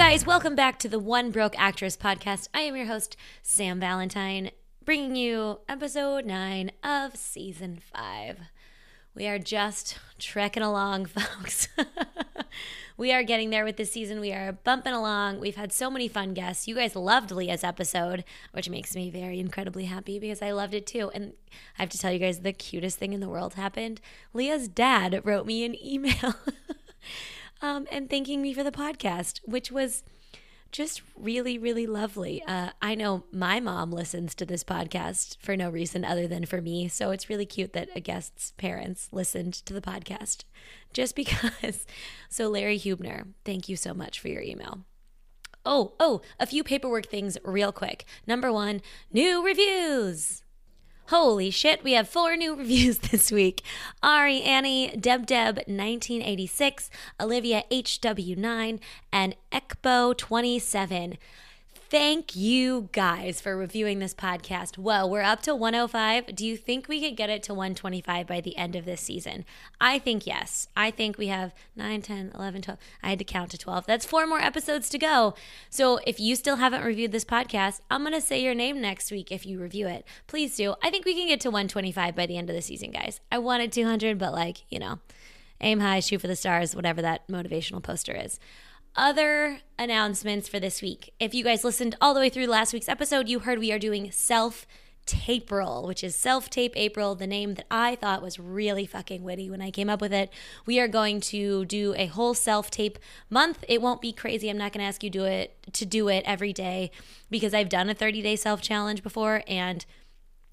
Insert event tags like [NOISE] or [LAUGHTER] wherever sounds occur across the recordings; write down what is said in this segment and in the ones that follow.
guys, welcome back to the One Broke Actress podcast. I am your host, Sam Valentine, bringing you episode nine of season five. We are just trekking along, [LAUGHS] folks. we are getting there with this season. We are bumping along. We've had so many fun guests. You guys loved Leah's episode, which makes me very incredibly happy because I loved it too. And I have to tell you guys, the cutest thing in the world happened. Leah's dad wrote me an email. [LAUGHS] um, and thanking me for the podcast, which was just really, really lovely. Uh, I know my mom listens to this podcast for no reason other than for me. So it's really cute that a guest's parents listened to the podcast [LAUGHS] just because. [LAUGHS] So, Larry Hubner, thank you so much for your email. Oh, oh, a few paperwork things real quick. Number one, new reviews. Holy shit, we have four new [LAUGHS] reviews this week. Ari Annie, Deb Deb 1986, Olivia HW9, and Ekbo 27. Thank you guys for reviewing this podcast. Well, we're up to 105. Do you think we could get it to 125 by the end of this season? I think yes. I think we have 9, 10, 11, 12. I had to count to 12. That's four more episodes to go. So if you still haven't reviewed this podcast, I'm going to say your name next week if you review it. Please do. I think we can get to 125 by the end of the season, guys. I wanted 200, but like, you know, aim high, shoot for the stars, whatever that motivational poster is other announcements for this week. If you guys listened all the way through last week's episode, you heard we are doing self Taperil, which is Self Tape April, the name that I thought was really fucking witty when I came up with it. We are going to do a whole self tape month. It won't be crazy. I'm not going to ask you do it to do it every day because I've done a 30 day self challenge before and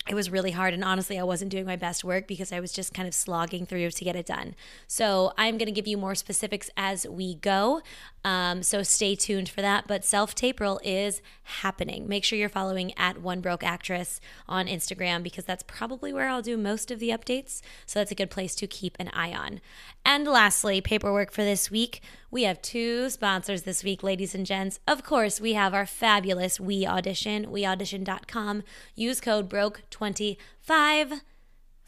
it was really hard and honestly i wasn't doing my best work because i was just kind of slogging through to get it done so i'm going to give you more specifics as we go um, so stay tuned for that. But self taperil is happening. Make sure you're following at one broke actress on instagram because that's probably where i'll do most of the updates. So that's a good place to keep an eye on. And lastly paperwork for this week. We have two sponsors this week, ladies and gents. Of course, we have our fabulous We Audition, weaudition.com. Use code BROKE25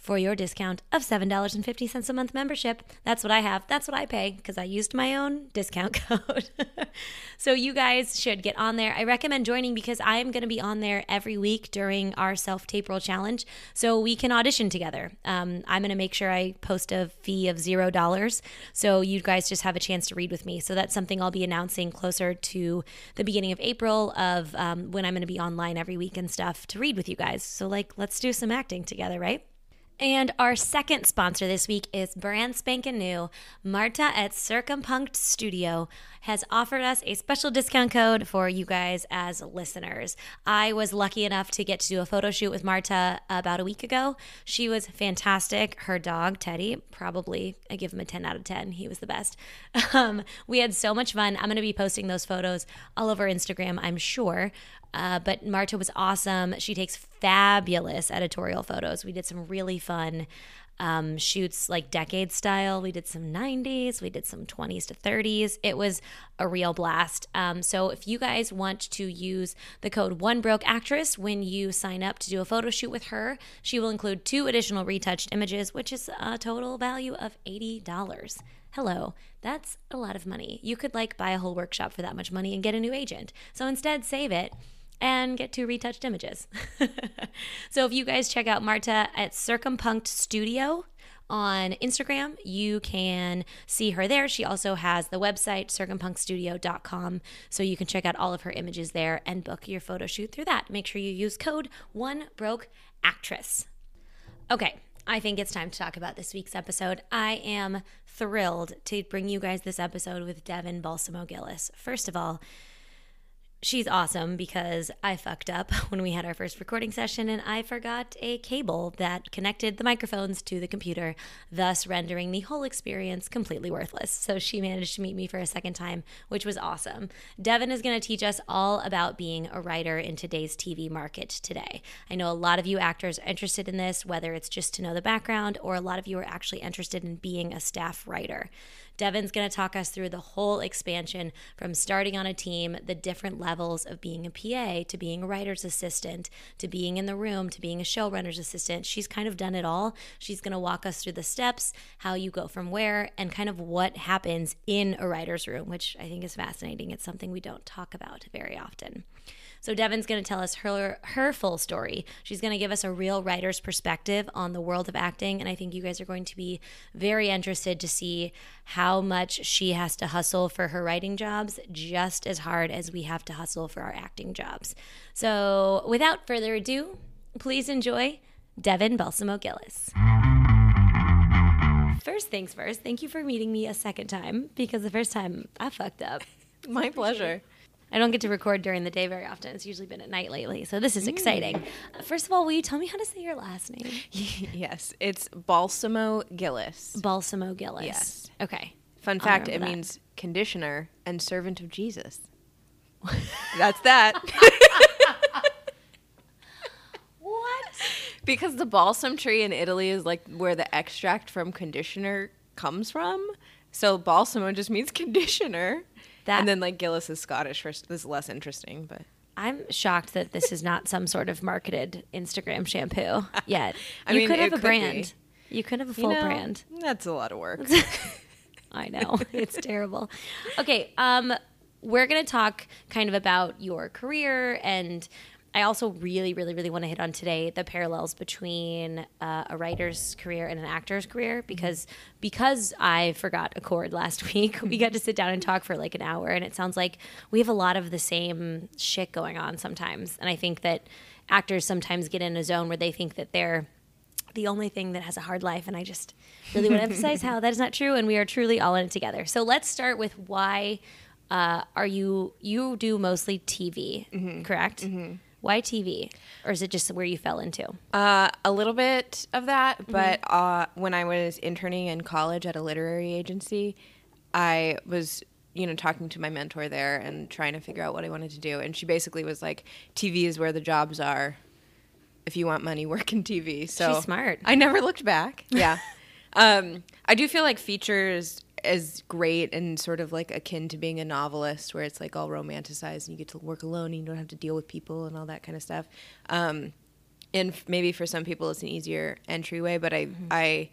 for your discount of $7.50 a month membership. That's what I have. That's what I pay because I used my own discount [LAUGHS] code. so you guys should get on there. I recommend joining because I am going to be on there every week during our self taperil challenge so we can audition together. Um, I'm going to make sure I post a fee of zero dollars so you guys just have a chance to read with me. So that's something I'll be announcing closer to the beginning of April of um, when I'm going to be online every week and stuff to read with you guys. So, like, let's do some acting together, right? And our second sponsor this week is brand spanking new. Marta at Circumpunct Studio has offered us a special discount code for you guys as listeners. I was lucky enough to get to do a photo shoot with Marta about a week ago. She was fantastic. Her dog, Teddy, probably, I give him a 10 out of 10. He was the best. [LAUGHS] Um, we had so much fun. I'm going to be posting those photos all over Instagram, I'm sure. Uh, but Marta was awesome. She takes fabulous editorial photos. We did some really fun um, shoots, like decade style. We did some 90s, we did some 20s to 30s. It was a real blast. Um, so if you guys want to use the code One Broke Actress when you sign up to do a photo shoot with her, she will include two additional retouched images, which is a total value of $80. Hello, that's a lot of money. You could like buy a whole workshop for that much money and get a new agent. So instead, save it and get two retouched images. [LAUGHS] so if you guys check out Marta at Circumpunct Studio on Instagram, you can see her there. She also has the website circumpunctstudio.com so you can check out all of her images there and book your photo shoot through that. Make sure you use code one broke actress. Okay, I think it's time to talk about this week's episode. I am thrilled to bring you guys this episode with Devin Balsamo Gillis. First of all, she's awesome because I fucked up [LAUGHS] when we had our first recording session and I forgot a cable that connected the microphones to the computer, thus rendering the whole experience completely worthless. So she managed to meet me for a second time, which was awesome. Devin is going to teach us all about being a writer in today's TV market today. I know a lot of you actors are interested in this, whether it's just to know the background or a lot of you are actually interested in being a staff writer. Devin's going to talk us through the whole expansion from starting on a team, the different levels of being a PA to being a writer's assistant to being in the room to being a showrunner's assistant. She's kind of done it all. She's going to walk us through the steps, how you go from where, and kind of what happens in a writer's room, which I think is fascinating. It's something we don't talk about very often. So Devin's going to tell us her her full story. She's going to give us a real writer's perspective on the world of acting, and I think you guys are going to be very interested to see how much she has to hustle for her writing jobs just as hard as we have to hustle for our acting jobs. So, without further ado, please enjoy Devin Balsamo Gillis. First things first, thank you for meeting me a second time because the first time I fucked up. My pleasure. I don't get to record during the day very often. It's usually been at night lately. So this is exciting. Uh, First of all, will you tell me how to say your last name? [LAUGHS] yes, it's Balsamo Gillis. Balsamo Gillis. Yes. Okay. Fun fact, it that. means conditioner and servant of Jesus. [LAUGHS] That's that. [LAUGHS] What? because the balsam tree in Italy is like where the extract from conditioner comes from. So balsamo just means conditioner. That- and then like Gillis is Scottish this is less interesting, but I'm shocked that this is not some sort of marketed Instagram shampoo [LAUGHS] yet. I you mean, could have a could brand. You could have a full you know, brand. That's a lot of work. [LAUGHS] I know. It's terrible. Okay, um we're going to talk kind of about your career and I also really, really, really want to hit on today the parallels between uh, a writer's career and an actor's career because because I forgot a chord last [LAUGHS] week. We got to sit down and talk for like an hour, and it sounds like we have a lot of the same shit going on sometimes. And I think that actors sometimes get in a zone where they think that they're the only thing that has a hard life. And I just really want to emphasize how [LAUGHS] that is not true. And we are truly all in it together. So let's start with why uh, are you, you do mostly TV, correct? Why TV? Or is it just where you fell into? Uh, a little bit of that, but uh, when I was interning in college at a literary agency, I was, you know, talking to my mentor there and trying to figure out what I wanted to do. And she basically was like, "TV is where the jobs are. If you want money, work in TV." So She's smart. I never looked back. [LAUGHS] Yeah, um, I do feel like features is great and sort of like akin to being a novelist, where it's like all romanticized and you get to work alone and you don't have to deal with people and all that kind of stuff. Um, and f- maybe for some people it's an easier entryway, but I I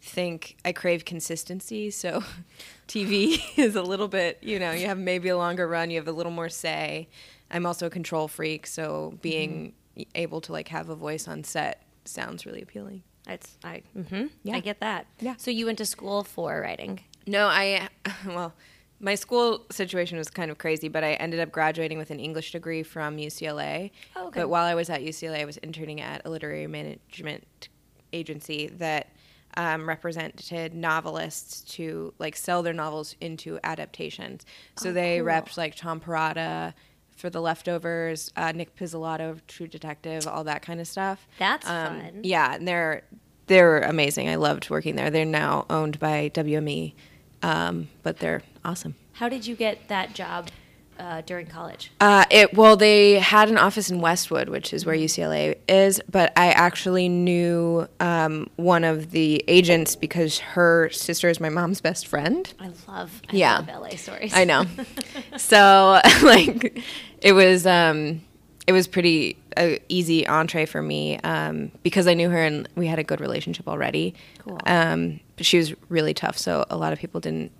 think I crave consistency. So [LAUGHS] TV [LAUGHS] is a little bit, you know, you have maybe a longer run, you have a little more say. I'm also a control freak, so being able to like have a voice on set sounds really appealing. It's, I, hmm Yeah. I get that. Yeah. So you went to school for writing. No, I [LAUGHS] well, my school situation was kind of crazy, but I ended up graduating with an English degree from UCLA. Oh, okay. But while I was at UCLA, I was interning at a literary management agency that um, represented novelists to like sell their novels into adaptations. So Oh, they cool. repped like Tom Perrotta for The Leftovers, uh, Nic Pizzolatto, True Detective, all that kind of stuff. That's Um, fun. Yeah, and they're they're amazing. I loved working there. They're now owned by WME, um, but they're awesome. How did you get that job uh, during college? Uh, it well, they had an office in Westwood, which is where UCLA is. But I actually knew um, one of the agents because her sister is my mom's best friend. I love, I Yeah. love LA stories. I know. [LAUGHS] so [LAUGHS] like, it was um, it was pretty uh, easy entree for me um, because I knew her and we had a good relationship already. Cool. Um, but she was really tough, so a lot of people didn't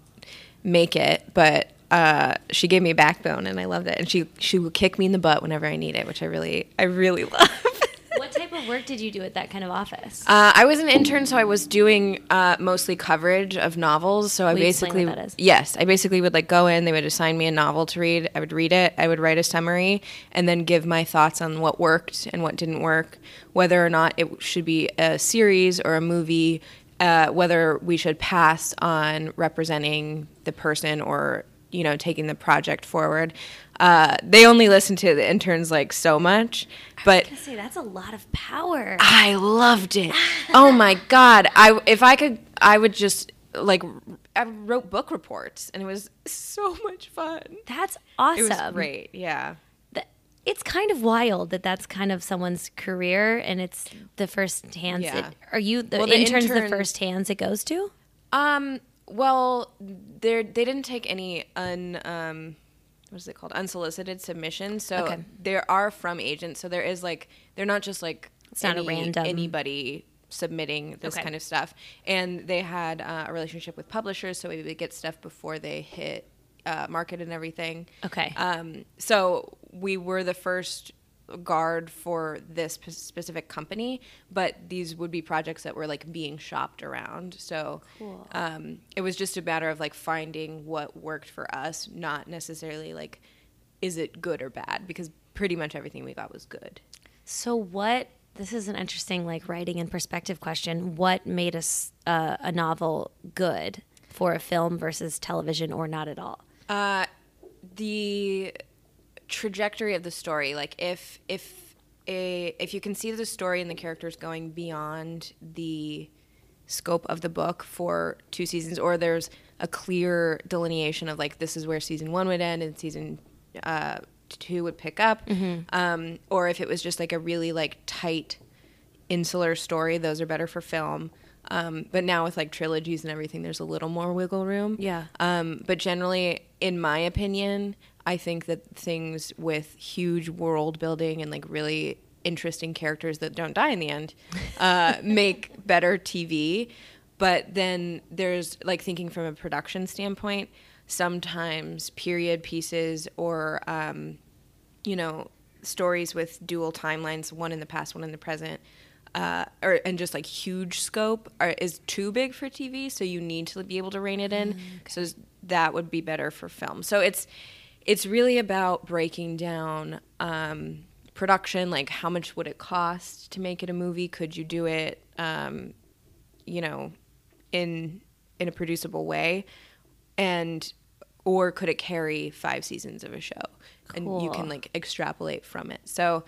make it, but. Uh, she gave me a backbone and I loved it. And she she would kick me in the butt whenever I need it, which I really I really [LAUGHS] love. what type of work did you do at that kind of office? Uh, I was an intern, so I was doing uh, mostly coverage of novels. So I Will you basically, what that is? yes, I basically would like go in. They would assign me a novel to read. I would read it. I would write a summary, and then give my thoughts on what worked and what didn't work, whether or not it should be a series or a movie, uh, whether we should pass on representing the person or you know taking the project forward. Uh, they only listen to the interns like so much, but I was say that's a lot of power. I loved it. Oh my [LAUGHS] god! I if I could, I would just like I wrote book reports, and it was so much fun. That's awesome. It was great. Yeah. It's kind of wild that that's kind of someone's career, and it's the first hands. Yeah. It, are you the Well, the interns the first hands it goes to? Um. well, they they didn't take any un um, what is it called unsolicited submissions. So Okay. there are from agents. So there is like they're not just like It's not a random- anybody submitting this Okay. kind of stuff. And they had uh, a relationship with publishers, so we would get stuff before they hit uh, market and everything. Okay. Um, so we were the first guard for this p- specific company, but these would be projects that were like being shopped around. So Cool. um, it was just a matter of like finding what worked for us, not necessarily like is it good or bad, because pretty much everything we got was good. So what? This is an interesting like writing and perspective question. What made us uh, a novel good for a film versus television, or not at all? Uh, the trajectory of the story, like if if a if you can see the story and the characters going beyond the scope of the book for two seasons, or there's a clear delineation of like this is where season one would end and season uh, two would pick up, um, or if it was just like a really like tight insular story, those are better for film. Um, but now with like trilogies and everything, there's a little more wiggle room. Yeah. Um, but generally, in my opinion, I think that things with huge world building and like really interesting characters that don't die in the end uh, [LAUGHS] make better TV. But then there's like thinking from a production standpoint, sometimes period pieces or, um, you know, stories with dual timelines, one in the past, one in the present, uh, or and just like huge scope are, is too big for TV. So you need to be able to rein it in. So that would be better for film. So it's it's really about breaking down um, production. Like how much would it cost to make it a movie? Could you do it? Um, you know, in in a producible way, and or could it carry five seasons of a show? And you can like extrapolate from it. So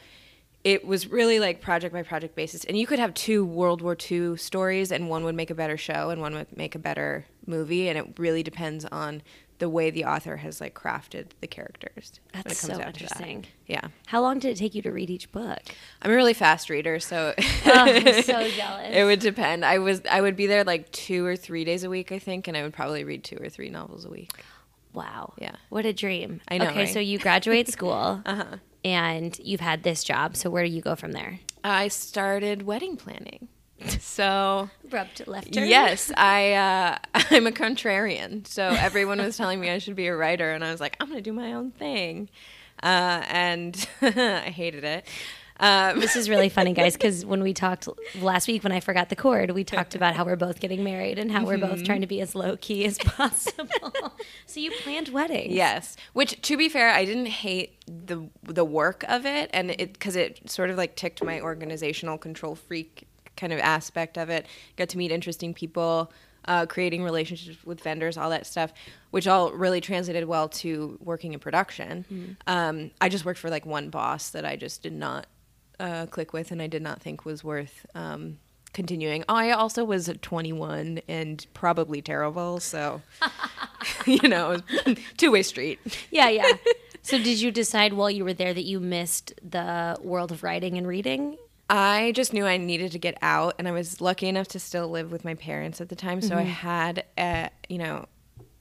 it was really like project by project basis. And you could have two World War II stories, and one would make a better show, and one would make a better movie. And it really depends on the way the author has like crafted the characters. That's so to that. interesting. Yeah, How long did it take you to read each book? I'm a really fast reader, so Oh, [LAUGHS] I'm so jealous. it would depend. I was I would be there like two or three days a week, I think, and I would probably read two or three novels a week. Wow. Yeah. What a dream. I know, Okay, right? so you graduate [LAUGHS] school uh-huh. And you've had this job. So where do you go from there? I started wedding planning. So Rubbed left turn. yes, I uh, [LAUGHS] I'm a contrarian. So everyone was telling me I should be a writer, and I was like, I'm gonna do my own thing, uh, and [LAUGHS] I hated it. Um, This is really funny, guys, because when we talked last week, when I forgot the cord, we talked about how we're both getting married and how we're Mm-hmm. both trying to be as low key as [LAUGHS] possible. so you planned weddings. Yes, which to be fair, I didn't hate the the work of it, and it because it sort of like ticked my organizational control freak kind of aspect of it. Got to meet interesting people, uh, creating relationships with vendors, all that stuff, which all really translated well to working in production. Um, I just worked for like one boss that I just did not uh, click with, and I did not think was worth. Um, Continuing, I also was 21 and probably terrible, so [LAUGHS] you know, [LAUGHS] two way street. Yeah, yeah. [LAUGHS] so did you decide while you were there that you missed the world of writing and reading? I just knew I needed to get out, and I was lucky enough to still live with my parents at the time, so I had a you know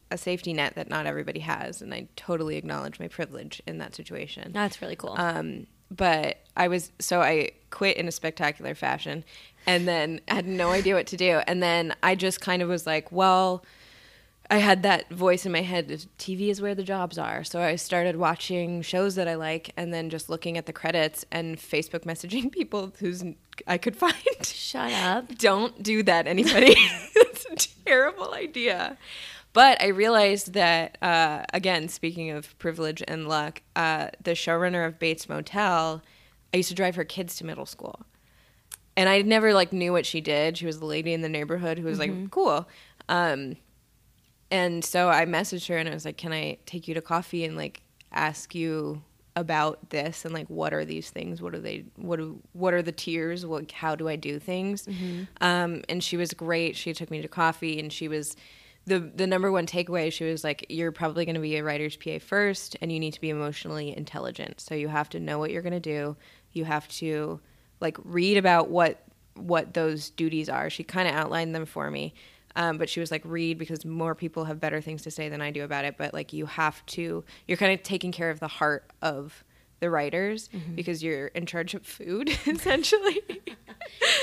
a safety net that not everybody has, and I totally acknowledge my privilege in that situation. That's really cool. Um, but I was so I quit in a spectacular fashion, and then had no idea what to do, and then I just kind of was like, well. I had that voice in my head. TV is where the jobs are. So I started watching shows that I like, and then just looking at the credits and Facebook messaging [LAUGHS] people who's I could find. Shut up. Don't do that, anybody. [LAUGHS] It's a terrible idea. But I realized that, uh, again, speaking of privilege and luck, uh, the showrunner of Bates Motel, I used to drive her kids to middle school. And I never like knew what she did. She was the lady in the neighborhood who was like, cool. Um, and so I messaged her and I was like, "Can I take you to coffee and like ask you about this and like what are these things? What are they? What do, what are the tiers? What how do I do things?" Um, and she was great. She took me to coffee and she was the the number one takeaway. She was like, "You're probably going to be a writer's PA first, and you need to be emotionally intelligent. So you have to know what you're going to do. You have to like read about what what those duties are." She kind of outlined them for me. Um, but she was like, read because more people have better things to say than I do about it. But like, you have to, you're kind of taking care of the heart of the writers Mm-hmm. because you're in charge of food [LAUGHS] essentially.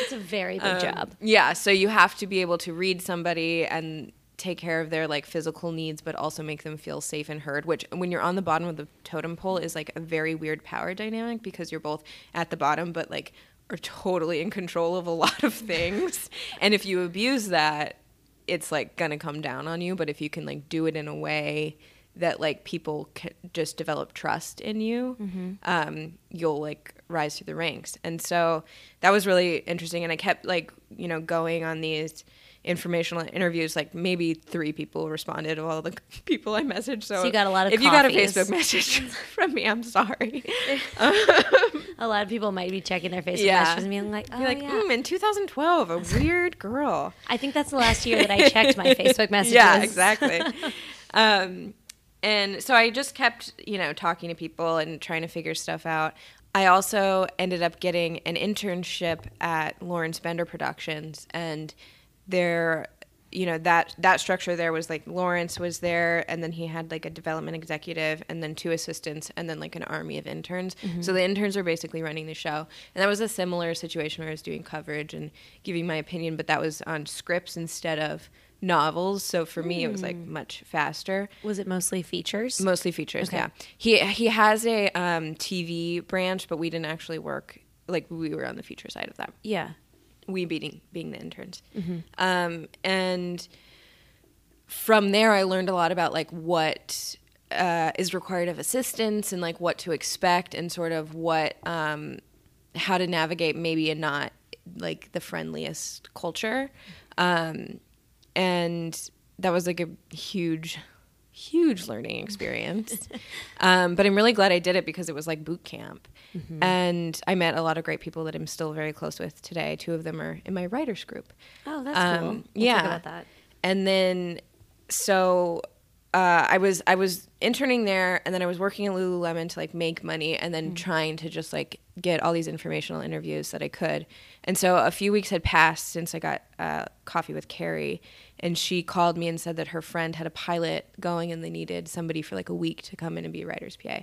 It's a very big job. yeah, so you have to be able to read somebody and take care of their like physical needs but also make them feel safe and heard which when you're on the bottom of the totem pole is like a very weird power dynamic because you're both at the bottom but like are totally in control of a lot of things. [LAUGHS] And if you abuse that it's like gonna come down on you but if you can like do it in a way that like people can just develop trust in you um, you'll like rise through the ranks. And so that was really interesting and i kept like you know going on these informational interviews like maybe three people responded of all the [LAUGHS] people i messaged so, So you got a lot of if you got a facebook message [LAUGHS] from me i'm sorry [LAUGHS] A lot of people might be checking their Facebook Yeah. messages and being like, "Oh you're like yeah." mm, in 2012 a weird girl I think that's the last year that I checked my Facebook messages. Yeah, exactly. um, and so I just kept, you know, talking to people and trying to figure stuff out. I also ended up getting an internship at Lawrence Bender Productions, and there, you know, that that structure there was like Lawrence was there, and then he had like a development executive, and then two assistants, and then like an army of interns. So the interns were basically running the show, and that was a similar situation where I was doing coverage and giving my opinion, but that was on scripts instead of novels. So for me, it was like much faster. Was it mostly features? Mostly features, Okay. yeah. He he has a um, TV branch, but we didn't actually work like we were on the feature side of that. yeah. We being being the interns, um, and from there I learned a lot about like what uh, is required of assistants and like what to expect and sort of what um, how to navigate maybe a not like the friendliest culture, um, and that was like a huge huge learning experience. [LAUGHS] um, but I'm really glad I did it because it was like boot camp. And I met a lot of great people that I'm still very close with today. Two of them are in my writers group. Oh, that's Um, cool. We'll yeah. talk about that. And then so uh, I was I was interning there, and then I was working at Lululemon to like make money, and then trying to just like get all these informational interviews that I could. And so a few weeks had passed since I got uh, coffee with Kerry, and she called me and said that her friend had a pilot going, and they needed somebody for like a week to come in and be a writer's PA.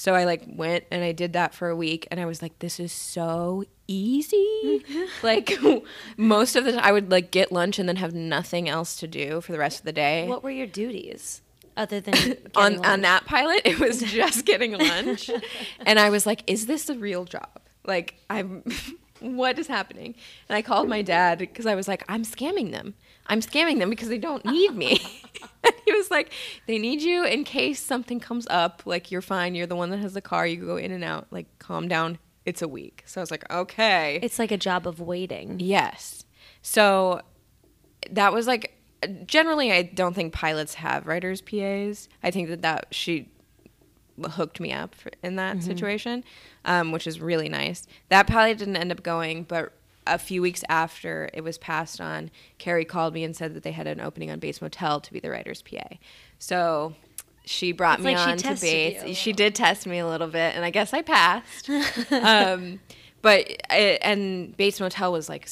So I like went and I did that for a week, and I was like, "This is so easy." [LAUGHS] like [LAUGHS] most of the time, I would like get lunch and then have nothing else to do for the rest of the day. What were your duties other than [LAUGHS] getting on on that pilot, it was just getting lunch, and I was like, "Is this a real job? Like, I'm." What is happening? And I called my dad because I was like, I'm scamming them. I'm scamming them because they don't need me. [LAUGHS] and he was like, They need you in case something comes up. Like, you're fine. You're the one that has the car. You go in and out. Like, calm down. It's a week. So I was like, Okay. It's like a job of waiting. Yes. So that was like generally I don't think pilots have writers PAs. I think that that she hooked me up in that situation, um, which is really nice. That pilot didn't end up going, but a few weeks after it was passed on, Kerry called me and said that they had an opening on Bates Motel to be the writer's PA. So she brought It's me like on to Bates. She did test me a little bit, and I guess I passed. [LAUGHS] um, but it, and Bates Motel was like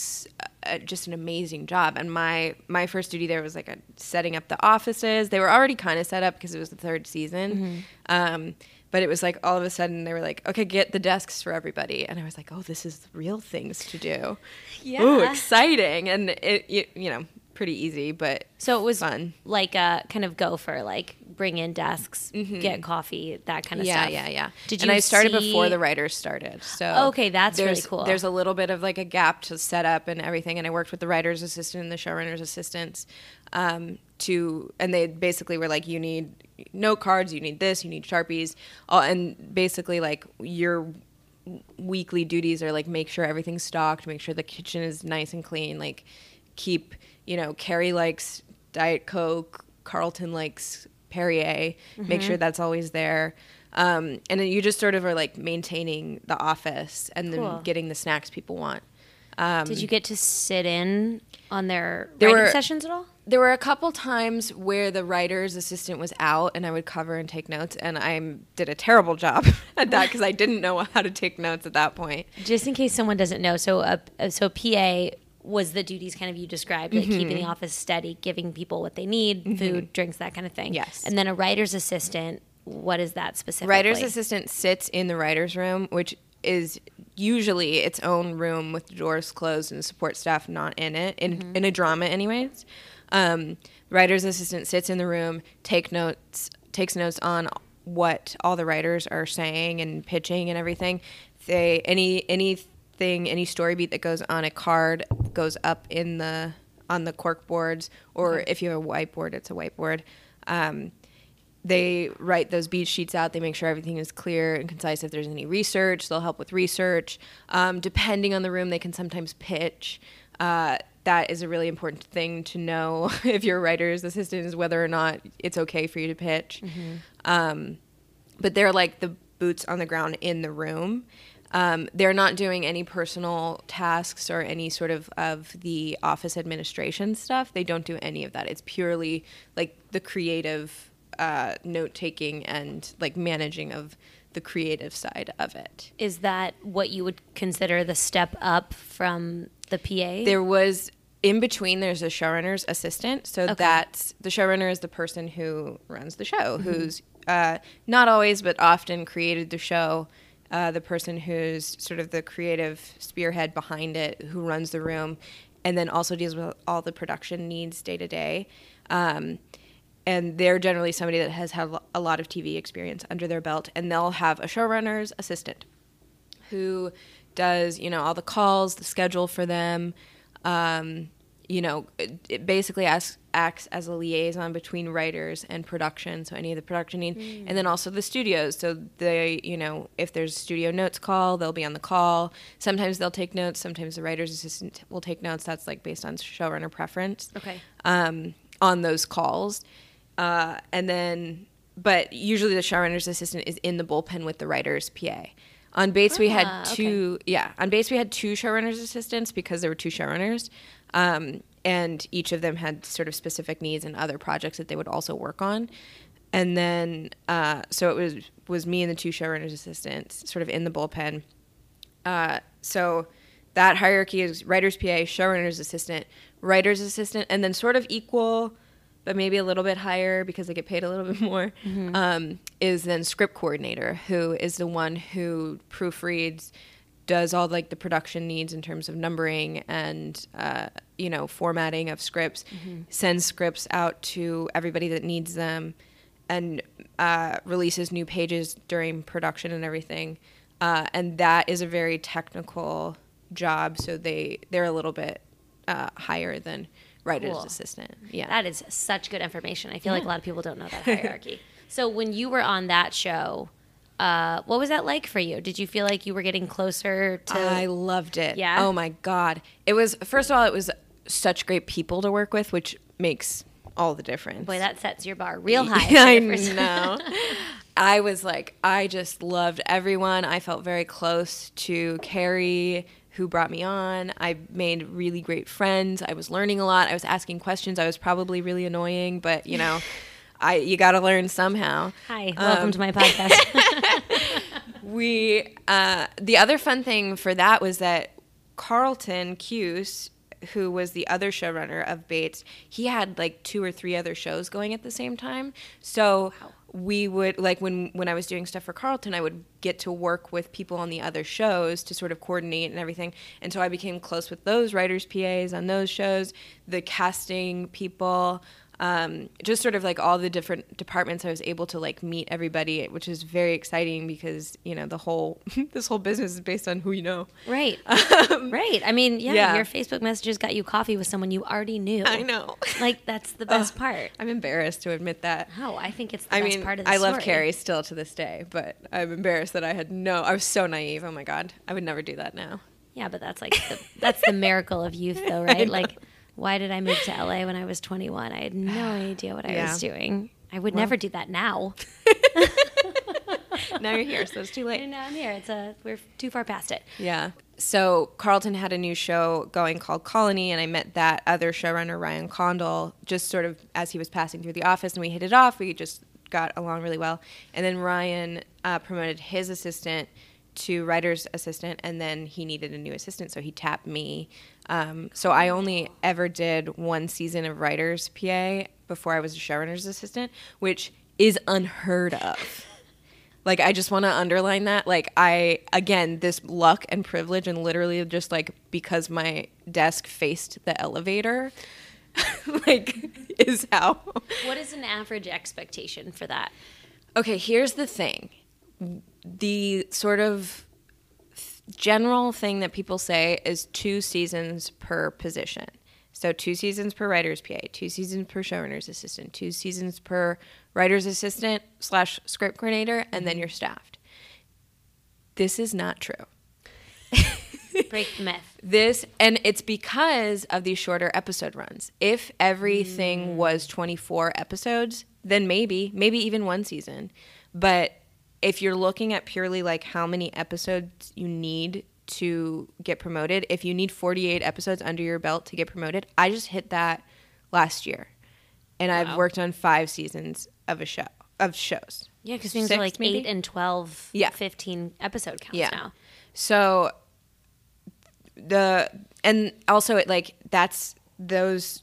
uh, just an amazing job. And my my first duty there was like a, setting up the offices. They were already kind of set up because it was the third season. Um, but it was like all of a sudden they were like, okay, get the desks for everybody, and I was like, oh, this is real things to do. Yeah. Ooh, exciting, and it, it you know pretty easy, but So it was fun. like a kind of go for like bring in desks, get coffee, that kind of Mm-hmm. yeah, stuff. yeah, yeah. Did and you I started see- before the writers started. So Okay, that's really cool. There's a little bit of like a gap to set up and everything, and I worked with the writers' assistant and the showrunners' assistants um, to, and they basically were like, you need note cards, you need this, you need sharpies, all, and basically like your weekly duties are like make sure everything's stocked, make sure the kitchen is nice and clean, like keep, you know, Kerry likes Diet Coke, Carlton likes Perrier, make Mm-hmm. sure that's always there. Um, and then you just sort of are like maintaining the office and then getting the snacks people want. Um, Did you get to sit in on their There writing were- sessions at all? there were a couple times where the writer's assistant was out and I would cover and take notes, and I did a terrible job [LAUGHS] at that because I didn't know how to take notes at that point. Just in case someone doesn't know, so a so a PA was the duties kind of you described, like keeping the mm-hmm. office steady, giving people what they need, mm-hmm. food, drinks, that kind of thing. Yes. And then a writer's assistant, what is that specifically? Writer's assistant sits in the writer's room, which is usually its own room with the doors closed and support staff not in it, in, mm-hmm. in a drama, anyways. Um, writer's assistant sits in the room, take notes, takes notes on what all the writers are saying and pitching and everything. They any any anything, any story beat that goes on a card goes up in the on the cork boards, or if you have a whiteboard, it's a whiteboard. Um, they write those beat sheets out. They make sure everything is clear and concise. If there's any research, they'll help with research. Um, depending on the room, they can sometimes pitch. Uh, that is a really important thing to know [LAUGHS] if you're a writer's assistant is whether or not it's okay for you to pitch. Um, but they're like the boots on the ground in the room. Um, they're not doing any personal tasks or any sort of of the office administration stuff. They don't do any of that. It's purely like the creative uh, note taking and like managing of the creative side of it. Is that what you would consider the step up from the PA? There was in between. There's a showrunner's assistant, so that's the showrunner is the person who runs the show, who's uh, not always but often created the show. Uh, the person who's sort of the creative spearhead behind it, who runs the room, and then also deals with all the production needs day to day. Um, and they're generally somebody that has had a lot of TV experience under their belt, and they'll have a showrunner's assistant who does you know all the calls, the schedule for them. Um, you know, it, basically acts, acts as a liaison between writers and production. So any of the production need, and then also the studios. So they, you know, if there's a studio notes call, they'll be on the call. Sometimes they'll take notes. Sometimes the writer's assistant will take notes. That's like based on showrunner preference okay. um, on those calls. Uh, and then, but usually the showrunner's assistant is in the bullpen with the writer's PA. On Bates, we Ah, had two. Yeah, on Bates we had two showrunners assistants because there were two showrunners, um, and each of them had sort of specific needs and other projects that they would also work on. And then, uh, so it was was me and the two showrunners assistants, sort of in the bullpen. Uh, so that hierarchy is writer's PA, showrunner's assistant, writer's assistant, and then sort of equal, but maybe a little bit higher because they get paid a little bit more, um, is then script coordinator, who is the one who proofreads, does all like the production needs in terms of numbering and uh, you know formatting of scripts, sends scripts out to everybody that needs them, and uh, releases new pages during production and everything. Uh, and that is a very technical job, so they they're a little bit uh, higher than writer's Cool. assistant. Yeah, That is such good information. I feel like a lot of people don't know that [LAUGHS] hierarchy. so when you were on that show, uh, what was that like for you? Did you feel like you were getting closer to? I loved it. Yeah? Oh my god, it was first of all, it was such great people to work with, which makes all the difference. Boy, that sets your bar real [LAUGHS] high. I for your first- know. [LAUGHS] I was like, I just loved everyone. I felt very close to Kerry, who brought me on. I made really great friends. I was learning a lot. I was asking questions. I was probably really annoying, but you know, [LAUGHS] I you got to learn somehow. Hi, welcome Um, to my podcast. We uh, the other fun thing for that was that Carlton Cuse, who was the other showrunner of Bates, he had like two or three other shows going at the same time. So we would like when when I was doing stuff for Carlton, I would get to work with people on the other shows to sort of coordinate and everything. And so I became close with those writers PAs on those shows, the casting people um, just sort of like all the different departments i was able to like meet everybody which is very exciting because you know the whole [LAUGHS] this whole business is based on who you know right, [LAUGHS] right. I mean, yeah, yeah. your Facebook messages got you coffee with someone you already knew. i know [LAUGHS] Like that's the best part. i'm embarrassed to admit that Oh, I think it's the i best mean part of the story. i love kerry still to this day but i'm embarrassed that i had no i was so naive oh my god i would never do that now Yeah, but that's like the, that's the miracle of youth, though, right? Like, why did I move to LA when I was 21? I had no [SIGHS] idea what I Yeah. was doing. I would never do that now. [LAUGHS] now you're here so it's too late And now I'm here. It's a we're too far past it. Yeah. So Carlton had a new show going called Colony, and I met that other showrunner, Ryan Condal, just sort of as he was passing through the office, and we hit it off. We just got along really well. And then Ryan uh, promoted his assistant to writer's assistant, and then he needed a new assistant, so he tapped me. Um, so I only ever did one season of writer's PA before I was a showrunner's assistant, which is unheard of. Like I just want to underline that. Like I again, this luck and privilege, and literally just like because my desk faced the elevator, [LAUGHS] like is how. What is an average expectation for that? Okay, here's the thing. The sort of general thing that people say is two seasons per position. So two seasons per writer's PA, two seasons per showrunner's assistant, two seasons per writer's assistant slash script coordinator, and then you're staffed. This is not true. [LAUGHS] Break the myth. This and it's because of these shorter episode runs. If everything mm. was 24 episodes, then maybe, maybe even one season. But if you're looking at purely like how many episodes you need to get promoted, if you need 48 episodes under your belt to get promoted, I just hit that last year. And I've worked on 5 seasons of a show of shows. Yeah, because things Six, are like maybe? 8 and 12, Yeah. 15 episode counts Yeah. now. So the and also it like that's those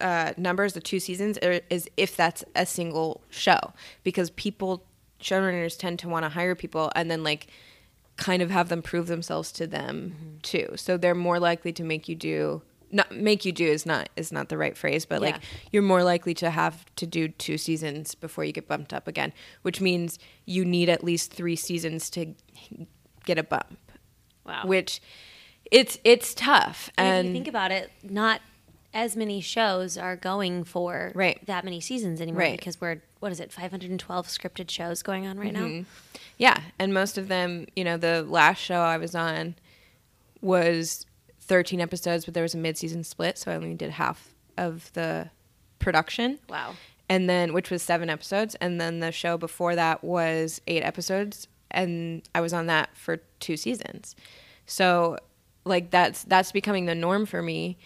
uh, numbers, the two seasons, is if that's a single show because people showrunners tend to want to hire people and then like kind of have them prove themselves to them mm-hmm. too. So they're more likely to make you do not make you do is not is not the right phrase, but like you're more likely to have to do two seasons before you get bumped up again, which means you need at least three seasons to get a bump Wow. which it's it's tough And if you think about it, not as many shows are going for Right. that many seasons anymore Right. because we're what is it 512 scripted shows going on right Mm-hmm. now yeah and most of them you know the last show i was on was 13 episodes but there was a mid-season split so i only did half of the production wow and then which was seven episodes and then the show before that was eight episodes and i was on that for two seasons so like that's that's becoming the norm for me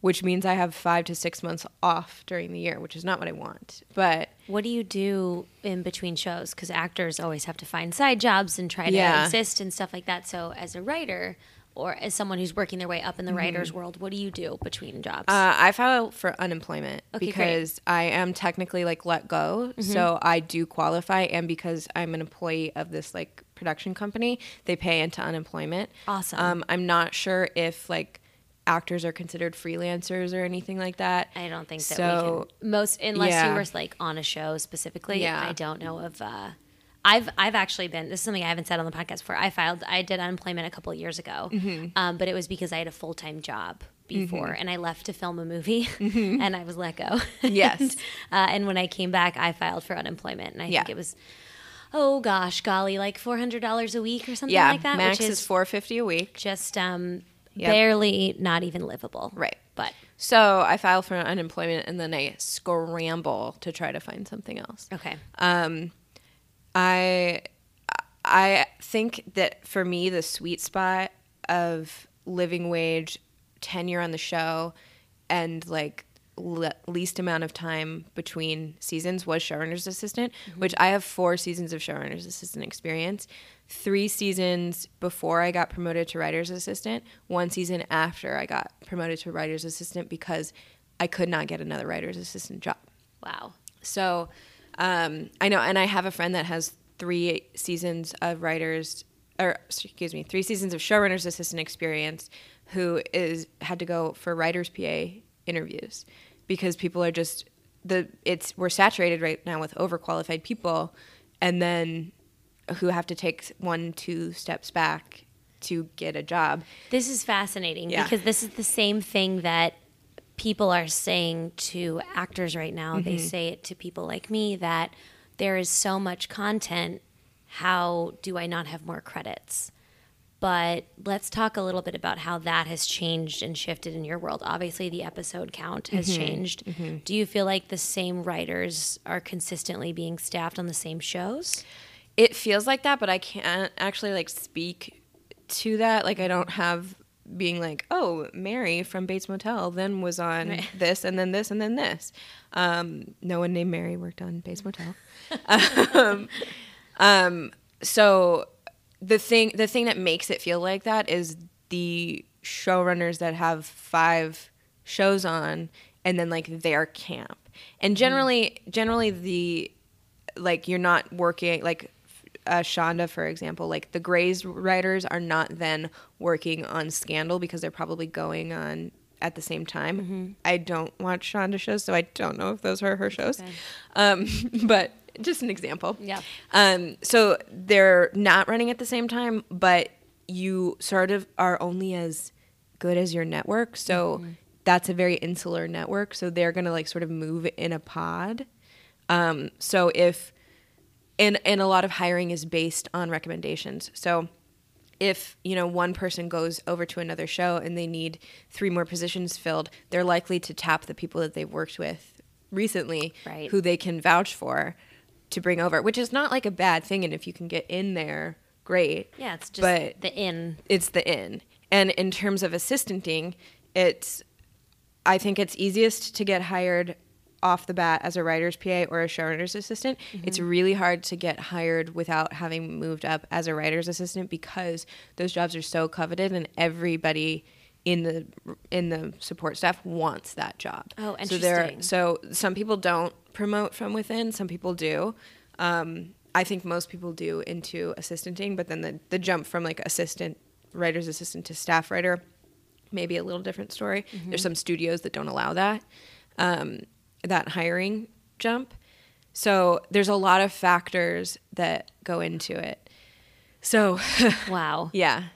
which means i have five to six months off during the year which is not what i want. But what do you do in between shows? Because actors always have to find side jobs and try to exist and stuff like that. So as a writer or as someone who's working their way up in the writer's world what do you do between jobs? Uh, I filed for unemployment Okay, great. because I am technically like let go, so I do qualify, and because I'm an employee of this like production company, they pay into unemployment. Awesome. Um, I'm not sure if like actors are considered freelancers or anything like that. I don't think that so, we can most unless yeah. you were like on a show specifically. Yeah. I don't know of. Uh, I've I've actually been. This is something I haven't said on the podcast before. I filed. I did unemployment a couple of years ago, Mm-hmm. um, but it was because I had a full time job before, and I left to film a movie, Mm-hmm. [LAUGHS] and I was let go. [LAUGHS] Yes. and, uh, and when I came back, I filed for unemployment, and I Yeah. think it was. Oh gosh, golly, like four hundred dollars a week or something yeah, like that, max which is is four fifty a week. just um, Yep. barely not even livable. Right. But So I file for unemployment, and then I scramble to try to find something else. okay. Um, I I think that for me the sweet spot of living wage, tenure on the show, and like le- least amount of time between seasons was showrunner's assistant, which I have four seasons of showrunner's assistant experience. Three seasons before I got promoted to writer's assistant, one season after I got promoted to writer's assistant because I could not get another writer's assistant job. Wow. So um, I know, and I have a friend that has three seasons of writers, or excuse me, three seasons of showrunners assistant experience, who is had to go for writers PA interviews because people are just the it's we're saturated right now with overqualified people, and then who have to take one two steps back to get a job. This is fascinating Yeah. because this is the same thing that people are saying to actors right now. They Mm-hmm. say it to people like me that there is so much content. How do I not have more credits? But let's talk a little bit about how that has changed and shifted in your world. Obviously, the episode count has Mm-hmm. changed. Do you feel like the same writers are consistently being staffed on the same shows? it feels like that but i can't actually like speak to that like i don't have being like oh mary from bates motel then was on Right. [LAUGHS] this and then this and then this um, no one named mary worked on bates motel [LAUGHS] um, um, so the thing the thing that makes it feel like that is the showrunners that have five shows on and then like their camp. And generally generally the like you're not working like uh, Shonda, for example, like the Grey's writers are not then working on Scandal because they're probably going on at the same time. I don't watch Shonda shows, so I don't know if those are her shows. okay. Um, [LAUGHS] but just an example. Yeah. Um, so they're not running at the same time, but you sort of are only as good as your network. So that's a very insular network. So they're gonna like sort of move in a pod. Um, so if and and a lot of hiring is based on recommendations. So if you know one person goes over to another show and they need three more positions filled, they're likely to tap the people that they've worked with recently, Right. who they can vouch for, to bring over, which is not like a bad thing. And if you can get in there, great. Yeah, it's just But- the in. It's the in. And in terms of assistanting, it's I think it's easiest to get hired off the bat as a writer's PA or a showrunner's assistant. Mm-hmm. It's really hard to get hired without having moved up as a writer's assistant because those jobs are so coveted and everybody in the in the support staff wants that job. Oh, So there interesting. so some people don't promote from within, some people do. Um, I think most people do into assistanting, but then the, the jump from like assistant, writer's assistant to staff writer, maybe a little different story. Mm-hmm. There's some studios that don't allow that, um, that hiring jump. So there's a lot of factors that go into it. So [LAUGHS] Wow. yeah.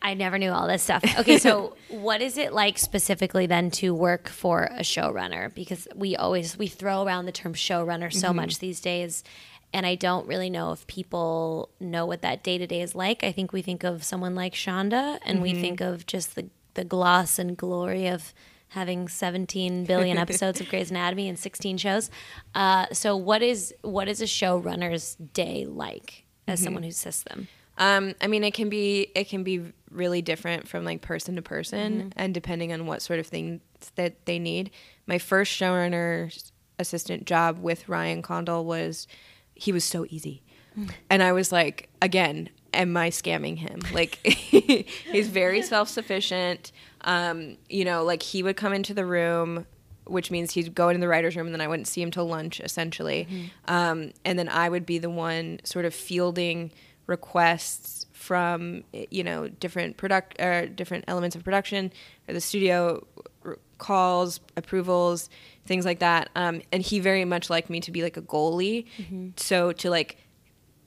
I never knew all this stuff. Okay, so [LAUGHS] what is it like specifically then to work for a showrunner? Because we always we throw around the term showrunner so much these days, and I don't really know if people know what that day to day is like. I think we think of someone like Shonda, and we think of just the the gloss and glory of having 17 billion [LAUGHS] episodes of Grey's Anatomy and 16 shows. Uh, so what is what is a showrunner's day like as someone who assists them? Um, I mean, it can be it can be really different from like person to person, and depending on what sort of things that they need. My first showrunner assistant job with Ryan Condal was he was so easy, and I was like, again, am I scamming him? Like, [LAUGHS] he's very self sufficient. Um, you know, like he would come into the room which means he'd go into the writer's room and then I wouldn't see him till lunch essentially. Um, and then I would be the one sort of fielding requests from you know different product or different elements of production or the studio r- calls approvals things like that. Um, and he very much liked me to be like a goalie. So to like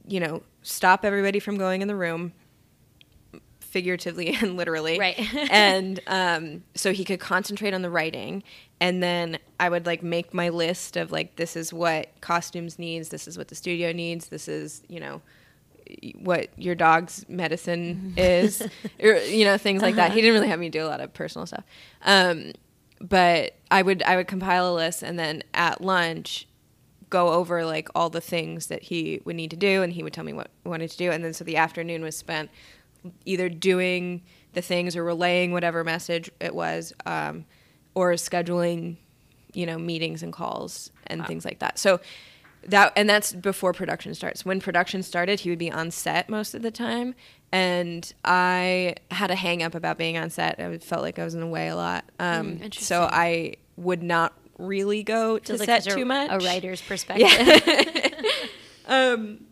you know stop everybody from going in the room figuratively [LAUGHS] and literally. Right. [LAUGHS] and um, so he could concentrate on the writing. And then i would like make my list of like this is what costumes needs this is what the studio needs this is you know what your dog's medicine is [LAUGHS] or you know things like that. He didn't really have me do a lot of personal stuff. Um, but i would i would compile a list and then at lunch go over like all the things that he would need to do and he would tell me what he wanted to do. And then so the afternoon was spent either doing the things or relaying whatever message it was um, or scheduling you know meetings and calls and things like that. So that and that's before production starts. When production started he would be on set most of the time and i had a hang up about being on set. I felt like i was in the way a lot. Um, so i would not really go to set too much. A writer's perspective. [LAUGHS] [LAUGHS]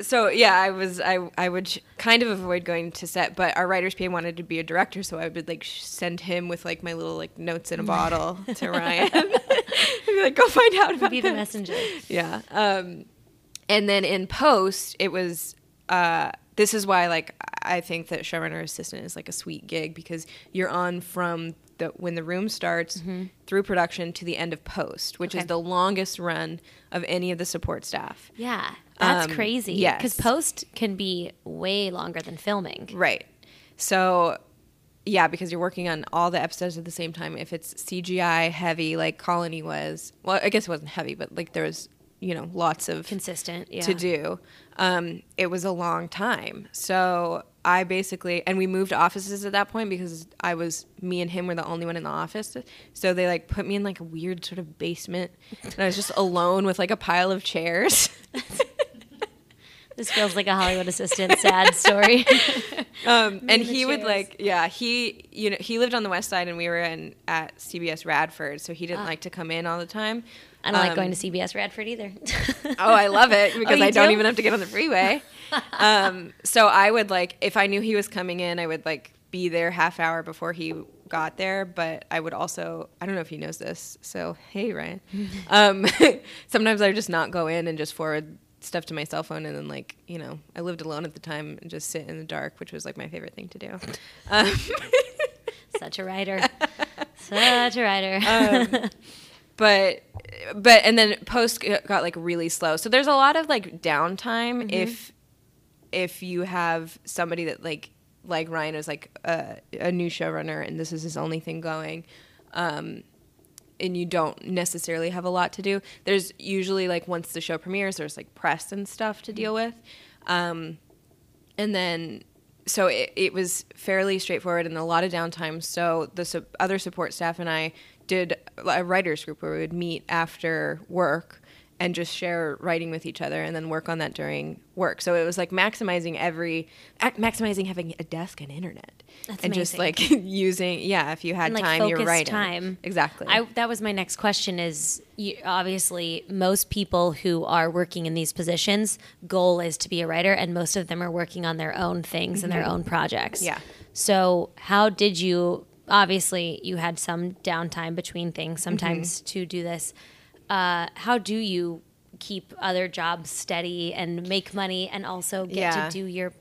so yeah, I was I I would sh- kind of avoid going to set, but our writers PA wanted to be a director, so I would like sh- send him with like my little like notes in a bottle [LAUGHS] to Ryan. [LAUGHS] I'd be like, go find out about Be the this." messenger. [LAUGHS] Yeah. Um, and then in post, it was. Uh, this is why, like, I think that showrunner assistant is like a sweet gig because you're on from the when the room starts through production to the end of post, which Okay. is the longest run of any of the support staff. Yeah, that's Um, crazy. yes. because post can be way longer than filming. Right. So, yeah, because you're working on all the episodes at the same time. If it's CGI heavy, like Colony was, well, I guess it wasn't heavy, but like there was, you know, lots of Consistent, yeah. to do. Um, it was a long time. So I basically, and we moved offices at that point because I was, me and him were the only one in the office. So they like put me in like a weird sort of basement and I was just alone with like a pile of chairs. [LAUGHS] This feels like a Hollywood assistant sad story. [LAUGHS] Um, and he would like, yeah, he, you know, he lived on the west side, and we were in at CBS Radford, so he didn't like to come in all the time. I don't like Um, going to CBS Radford either. Oh, I love it [LAUGHS] because you I don't do? even have to get on the freeway. [LAUGHS] um, so I would like, if I knew he was coming in, I would like be there half hour before he got there. But I would also, I don't know if he knows this. So hey, Ryan. um, sometimes I would just not go in and just forward stuff to my cell phone, and then like you know, I lived alone at the time and just sit in the dark, which was like my favorite thing to do. Um, [LAUGHS] Such a writer. [LAUGHS] Such a writer. Um, but but and then post got like really slow so there's a lot of like downtime if if you have somebody that like like ryan is like a, a new showrunner and this is his only thing going um and you don't necessarily have a lot to do there's usually like once the show premieres there's like press and stuff to deal with. Um and then so it, it was fairly straightforward and a lot of downtime. So the su- other support staff and i did a writers group where we would meet after work and just share writing with each other and then work on that during work. So it was like maximizing every maximizing having a desk and internet. That's and just like [LAUGHS] using yeah if you had like, time you're writing. time. exactly. I, that was my next question is you, obviously most people who are working in these positions goal is to be a writer and most of them are working on their own things and their own projects. Yeah. so how did you obviously you had some downtime between things sometimes Mm-hmm. to do this uh, how do you keep other jobs steady and make money and also get Yeah. to do your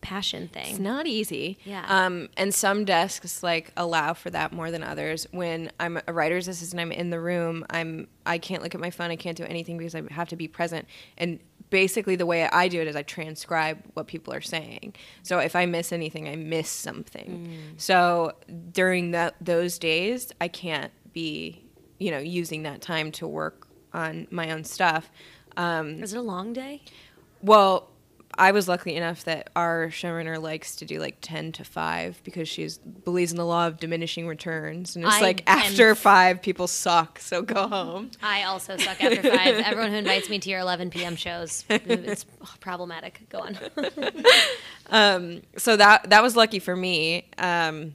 passion thing It's not easy. Yeah. Um, and some desks like allow for that more than others. When I'm a writer's assistant, I'm in the room. I'm I can't look at my phone. I can't do anything because I have to be present. And basically, the way I do it is I transcribe what people are saying. So if I miss anything, I miss something. So during that those days, I can't be you know using that time to work on my own stuff. Um, is it a long day well, I was lucky enough that our showrunner likes to do like 10 to 5 because she believes in the law of diminishing returns. And it's I like after 5, people suck, so go home. [LAUGHS] I also suck after five. Everyone who invites me to your 11 p.m. shows, [LAUGHS] it's problematic. Go on. [LAUGHS] So that that was lucky for me. Um,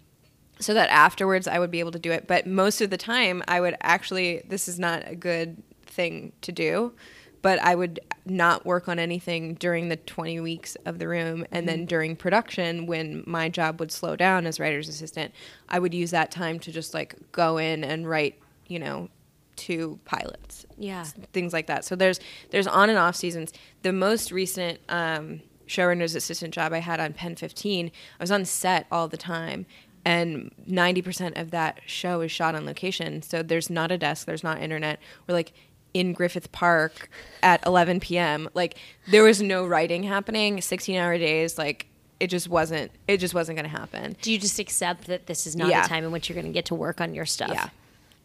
so that afterwards I would be able to do it. But most of the time, I would actually, this is not a good thing to do, but I would not work on anything during the 20 weeks of the room. And then during production, when my job would slow down as writer's assistant, I would use that time to just like go in and write, you know, two pilots Yeah. things like that. So there's there's on and off seasons. The most recent um, showrunner's assistant job I had on Pen 15, I was on set all the time, and 90% of that show is shot on location. So there's not a desk, there's not internet. We're like in Griffith Park at 11 p.m. Like there was no writing happening. 16 hour days. Like it just wasn't. It just wasn't going to happen. Do you just accept that this is not Yeah. the time in which you're going to get to work on your stuff? Yeah.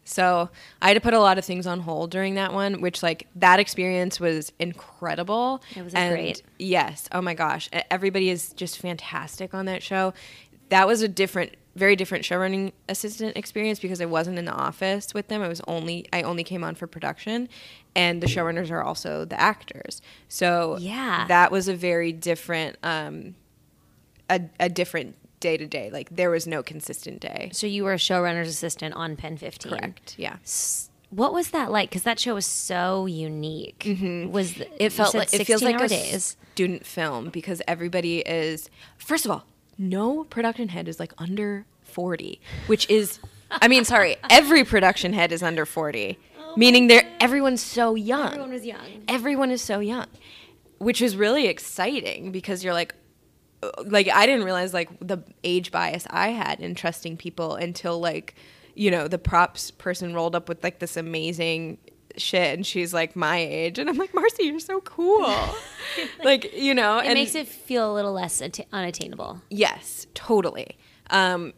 So I had to put a lot of things on hold during that one, which like that experience was incredible. It was and great. Yes. Oh my gosh. Everybody is just fantastic on that show. That was a different, very different showrunning assistant experience because I wasn't in the office with them. I was only I only came on for production, and the showrunners are also the actors. So Yeah. that was a very different, um, a, a different day to day. Like there was no consistent day. So you were a showrunner's assistant on Pen 15. Correct. Yeah. S- What was that like? Because that show was so unique. Was the, Mm-hmm. it felt like it feels like hour a days. student film because everybody is first of all no production head is like under 40 which is i mean sorry every production head is under 40 meaning they're everyone's so young Oh Everyone was young. everyone is so young which is really exciting because you're like uh, like i didn't realize like the age bias i had in trusting people until like you know the props person rolled up with like this amazing shit and she's like my age and i'm like marcy you're so cool [LAUGHS] like you know It makes it feel a little less atta- unattainable. Yes, totally. Um,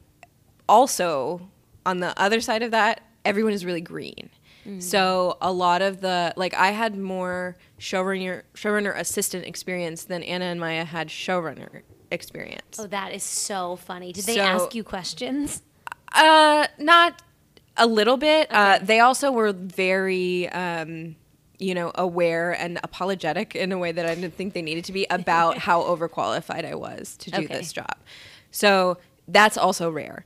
also, on the other side of that, everyone is really green. So a lot of the like I had more showrunner showrunner assistant experience than Anna and Maya had showrunner experience. Oh, that is so funny. Did they So- ask you questions? Uh, not a little bit. Uh, they also were very um, you know, aware and apologetic in a way that I didn't think they needed to be about [LAUGHS] how overqualified I was to do Okay. this job. So that's also rare.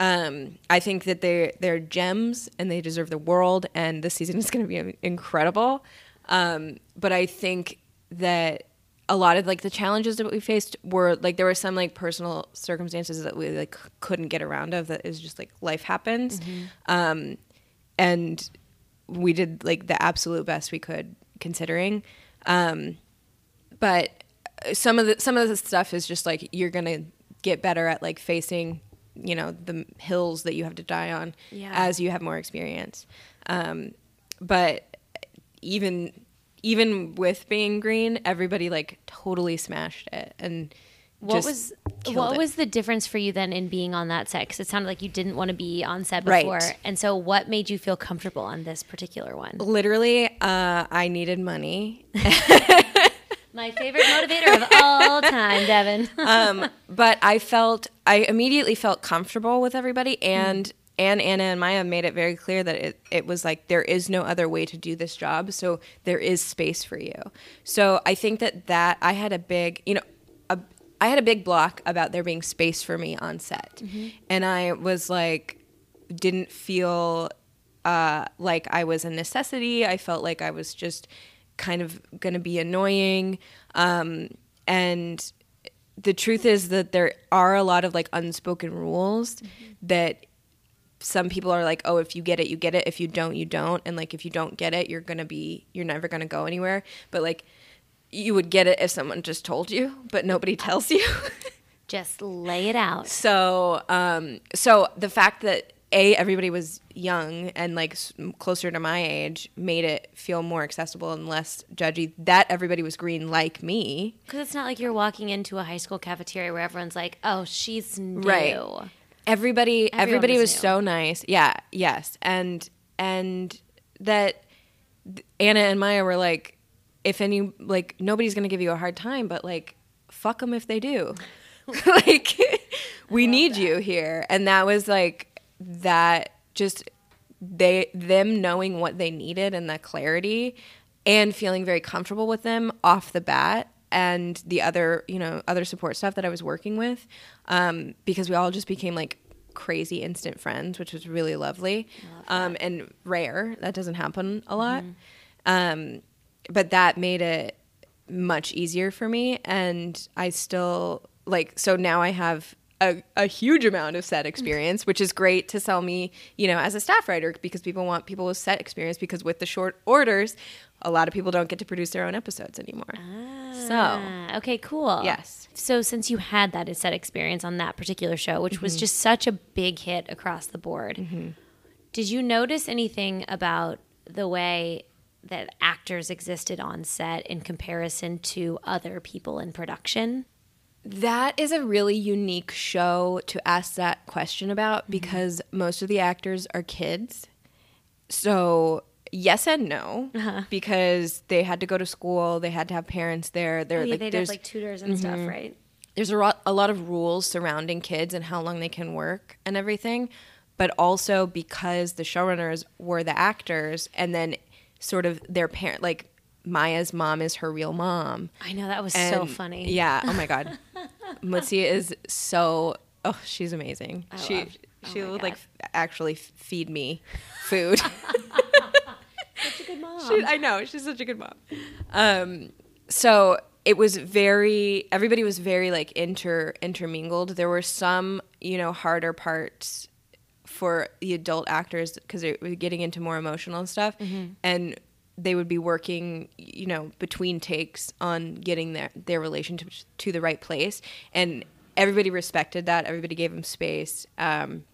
Um, I think that they they're gems and they deserve the world, and this season is going to be [LAUGHS] incredible. Um, but I think that a lot of like the challenges that we faced were like there were some like personal circumstances that we like couldn't get around of that is just like life happens. Um and we did like the absolute best we could considering. Um but some of the some of the stuff is just like you're gonna get better at like facing you know the hills that you have to die on Yeah. as you have more experience. Um but even even with being green everybody like totally smashed it and What was what it. was the difference for you then in being on that set? Because it sounded like you didn't want to be on set Right. before, and so what made you feel comfortable on this particular one? literally uh i needed money [LAUGHS] My favorite motivator of all time, Devin. [LAUGHS] um, but I felt I immediately felt comfortable with everybody, and and Anna and Maya made it very clear that it it was like there is no other way to do this job, so there is space for you. So I think that that I had a big you know. A, I had a big block about there being space for me on set, and I was like, didn't feel uh, like I was a necessity. I felt like I was just kind of going to be annoying. Um, and the truth is that there are a lot of like unspoken rules that some people are like, oh, if you get it, you get it. If you don't, you don't. And like, if you don't get it, you're going to be, you're never going to go anywhere. But like, you would get it if someone just told you, but nobody tells you. [LAUGHS] Just lay it out. So, um, so the fact that a everybody was young and like s- closer to my age made it feel more accessible and less judgy. That everybody was green like me, Because it's not like you're walking into a high school cafeteria where everyone's like, "Oh, she's new." Right. Everybody Everyone everybody was was so nice. Yeah, yes, and and that Anna and Maya were like, if any like nobody's gonna give you a hard time, but like fuck them if they do. [LAUGHS] like we need you here, and that was like that. Just they them knowing what they needed and the clarity, and feeling very comfortable with them off the bat. And the other, you know, other support stuff that I was working with, um, because we all just became like crazy instant friends, which was really lovely um, and rare. That doesn't happen a lot. Um, but that made it much easier for me. And I still like, so now I have a, a huge amount of set experience, which is great to sell me, you know, as a staff writer because people want people with set experience because with the short orders, a lot of people don't get to produce their own episodes anymore. Ah, So, okay, cool. Yes. So since you had that set experience on that particular show, which Mm-hmm. was just such a big hit across the board, did you notice anything about the way that actors existed on set in comparison to other people in production? That is a really unique show to ask that question about mm-hmm. because most of the actors are kids. So, yes and no, uh-huh. because they had to go to school, they had to have parents there. There, Oh, yeah, like, have there's like tutors and mm-hmm. stuff, right? there's a, ro- a lot of rules surrounding kids and how long they can work and everything. But also because the showrunners were the actors, and then sort of their parent, like Maya's mom is her real mom. I know that was so funny. Yeah. Oh my god. [LAUGHS] Mutsi is so. Oh, she's amazing. she love- oh she would God. like actually feed me [LAUGHS] food. Such a good [LAUGHS] mom. She- I know she's such a good mom. Um, so it was very. Everybody was very like inter intermingled. There were some you know harder parts for the adult actors because they were getting into more emotional stuff and they would be working you know between takes on getting their their relationship to the right place. And everybody respected that. Everybody gave them space. Um,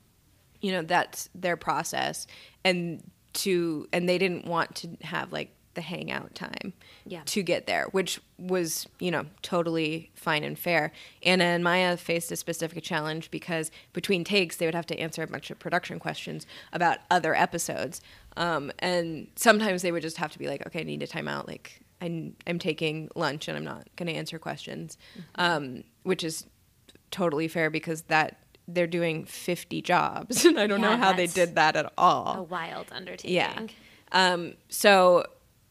you know that's their process. And to and they didn't want to have like the hangout time Yeah. to get there which was you know totally fine and fair. Anna and maya faced a specific challenge because between takes they would have to answer a bunch of production questions about other episodes. Um, and sometimes they would just have to be like okay i need a timeout like i'm, I'm taking lunch and i'm not going to answer questions. Um, which is totally fair because that they're doing 50 jobs. And [LAUGHS] i don't Yeah, know how they did that at all. A wild undertaking. yeah. Um, so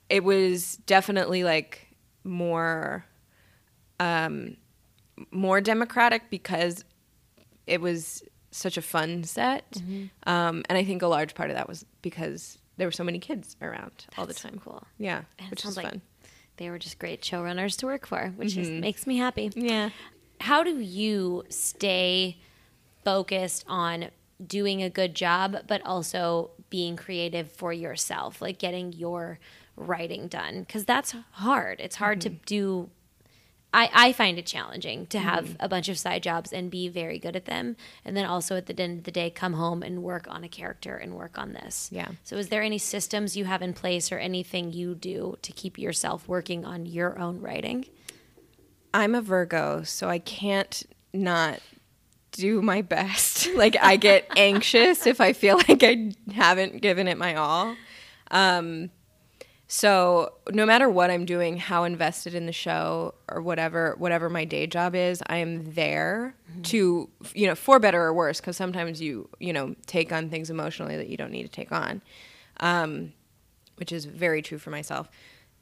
it was definitely like more um more democratic because it was such a fun set Mm-hmm. um and i think a large part of that was because there were so many kids around all the That's so time cool. yeah And which was like fun they were just great showrunners to work for, which Mm-hmm. makes me happy. yeah How do you stay focused on doing a good job, but also being creative for yourself, like getting your writing done? Because that's hard. It's hard to do. I, I find it challenging to have a bunch of side jobs and be very good at them. And then also at the end of the day, come home and work on a character and work on this. Yeah. So, is there any systems you have in place or anything you do to keep yourself working on your own writing? I'm a Virgo, so I can't not do my best. [LAUGHS] like I get anxious if I feel [LAUGHS] like I haven't given it my all. Um, so no matter what I'm doing, how invested in the show or whatever, whatever my day job is, I am there to, you know, for better or worse. Because sometimes you, you know, take on things emotionally that you don't need to take on, um, which is very true for myself.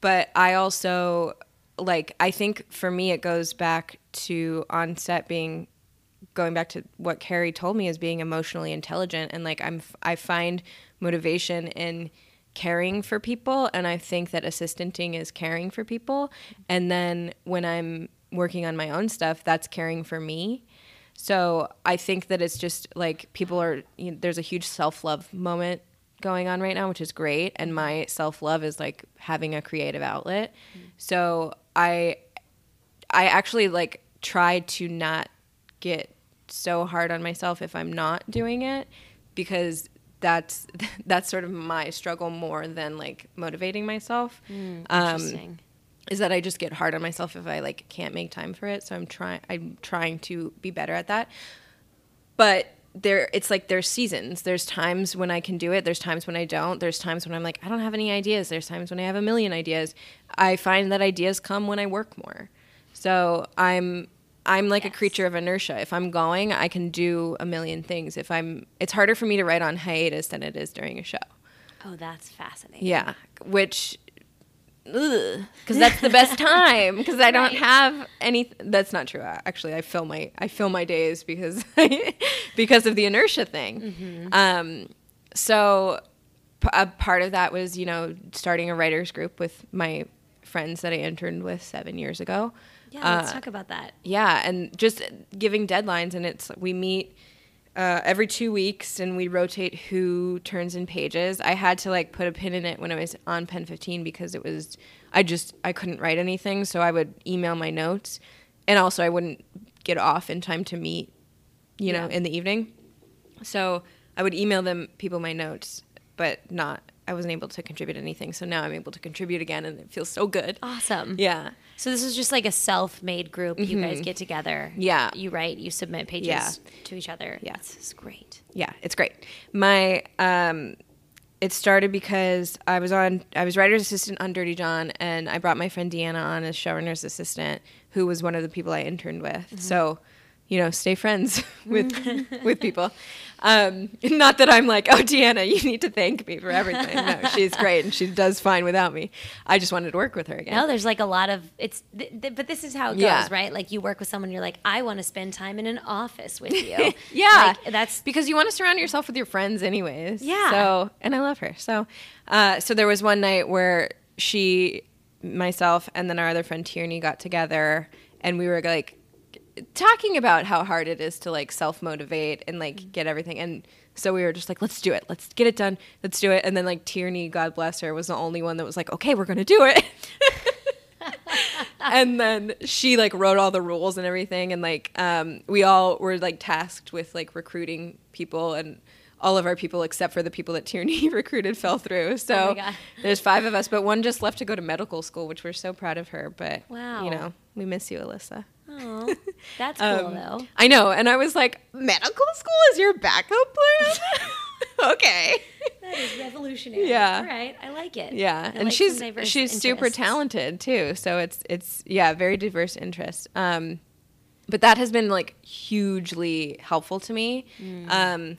But I also like. I think for me, it goes back to on set being going back to what Kerry told me is being emotionally intelligent and like I'm I find motivation in caring for people and I think that assistanting is caring for people and then when I'm working on my own stuff that's caring for me. So I think that it's just like people are you know, there's a huge self-love moment going on right now which is great and my self-love is like having a creative outlet. Mm-hmm. So I I actually like try to not get so hard on myself if I'm not doing it because that's [LAUGHS] that's sort of my struggle more than like motivating myself. um, Interesting. is that I just get hard on myself if I like can't make time for it. So I'm trying I'm trying to be better at that. But there it's like there's seasons. There's times when I can do it, there's times when I don't. There's times when I'm like I don't have any ideas. There's times when I have a million ideas. I find that ideas come when I work more. So I'm I'm like Yes. a creature of inertia. If I'm going, I can do a million things. If I'm it's harder for me to write on hiatus than it is during a show. oh, that's fascinating. Yeah, which because that's the [LAUGHS] best time because I don't Right. have any. That's not true. Actually, I fill my I fill my days because [LAUGHS] because of the inertia thing. Um, so p- a part of that was you know starting a writers group with my friends that I interned with seven years ago. Yeah, let's Uh, talk about that. yeah, and just giving deadlines, and it's we meet uh, every two weeks, and we rotate who turns in pages. I had to like put a pin in it when I was on Pen 15 because it was I just I couldn't write anything, so I would email my notes, and also I wouldn't get off in time to meet, you know, Yeah. in the evening. So I would email them people my notes, but not. I wasn't able to contribute anything, so now I'm able to contribute again, and it feels so good. Awesome. Yeah. So this is just like a self-made group. You guys get together. Mm-hmm. Yeah. You write. You submit pages Yeah. to each other. Yeah. This is great. yeah, it's great. My um, it started because I was on I was writer's assistant on Dirty John, and I brought my friend Deanna on as showrunner's assistant, who was one of the people I interned with. So, you know, stay friends [LAUGHS] with [LAUGHS] with people. Um, [LAUGHS] not that I'm like, oh, Deanna, you need to thank me for everything. No, she's great, and she does fine without me. I just wanted to work with her again. No, there's like a lot of it's, th- th- but this is how it goes, Yeah. right? Like you work with someone, you're like, I want to spend time in an office with you. yeah, Like, that's because you want to surround yourself with your friends, anyways. Yeah. So, and I love her. So, uh, so there was one night where she, myself, and then our other friend Tierney got together, and we were like talking about how hard it is to like self motivate and like get everything. And so we were just like, let's do it. Let's get it done. Let's do it. And then like Tierney, God bless her, was the only one that was like, okay, we're gonna do it. [LAUGHS] and then she like wrote all the rules and everything and like um, we all were like tasked with like recruiting people and all of our people except for the people that Tierney [LAUGHS] recruited fell through. So Oh there's five of us, but one just left to go to medical school, which we're so proud of her. But Wow. you know, we miss you, Alyssa. Oh, [LAUGHS] that's cool Um, though. I know, and I was like, medical school is your backup plan? [LAUGHS] okay. That is revolutionary. Yeah. All right, I like it. Yeah, I and like she's she's super talented too. So it's it's yeah, very diverse interest. Um, but that has been like hugely helpful to me. Mm. Um,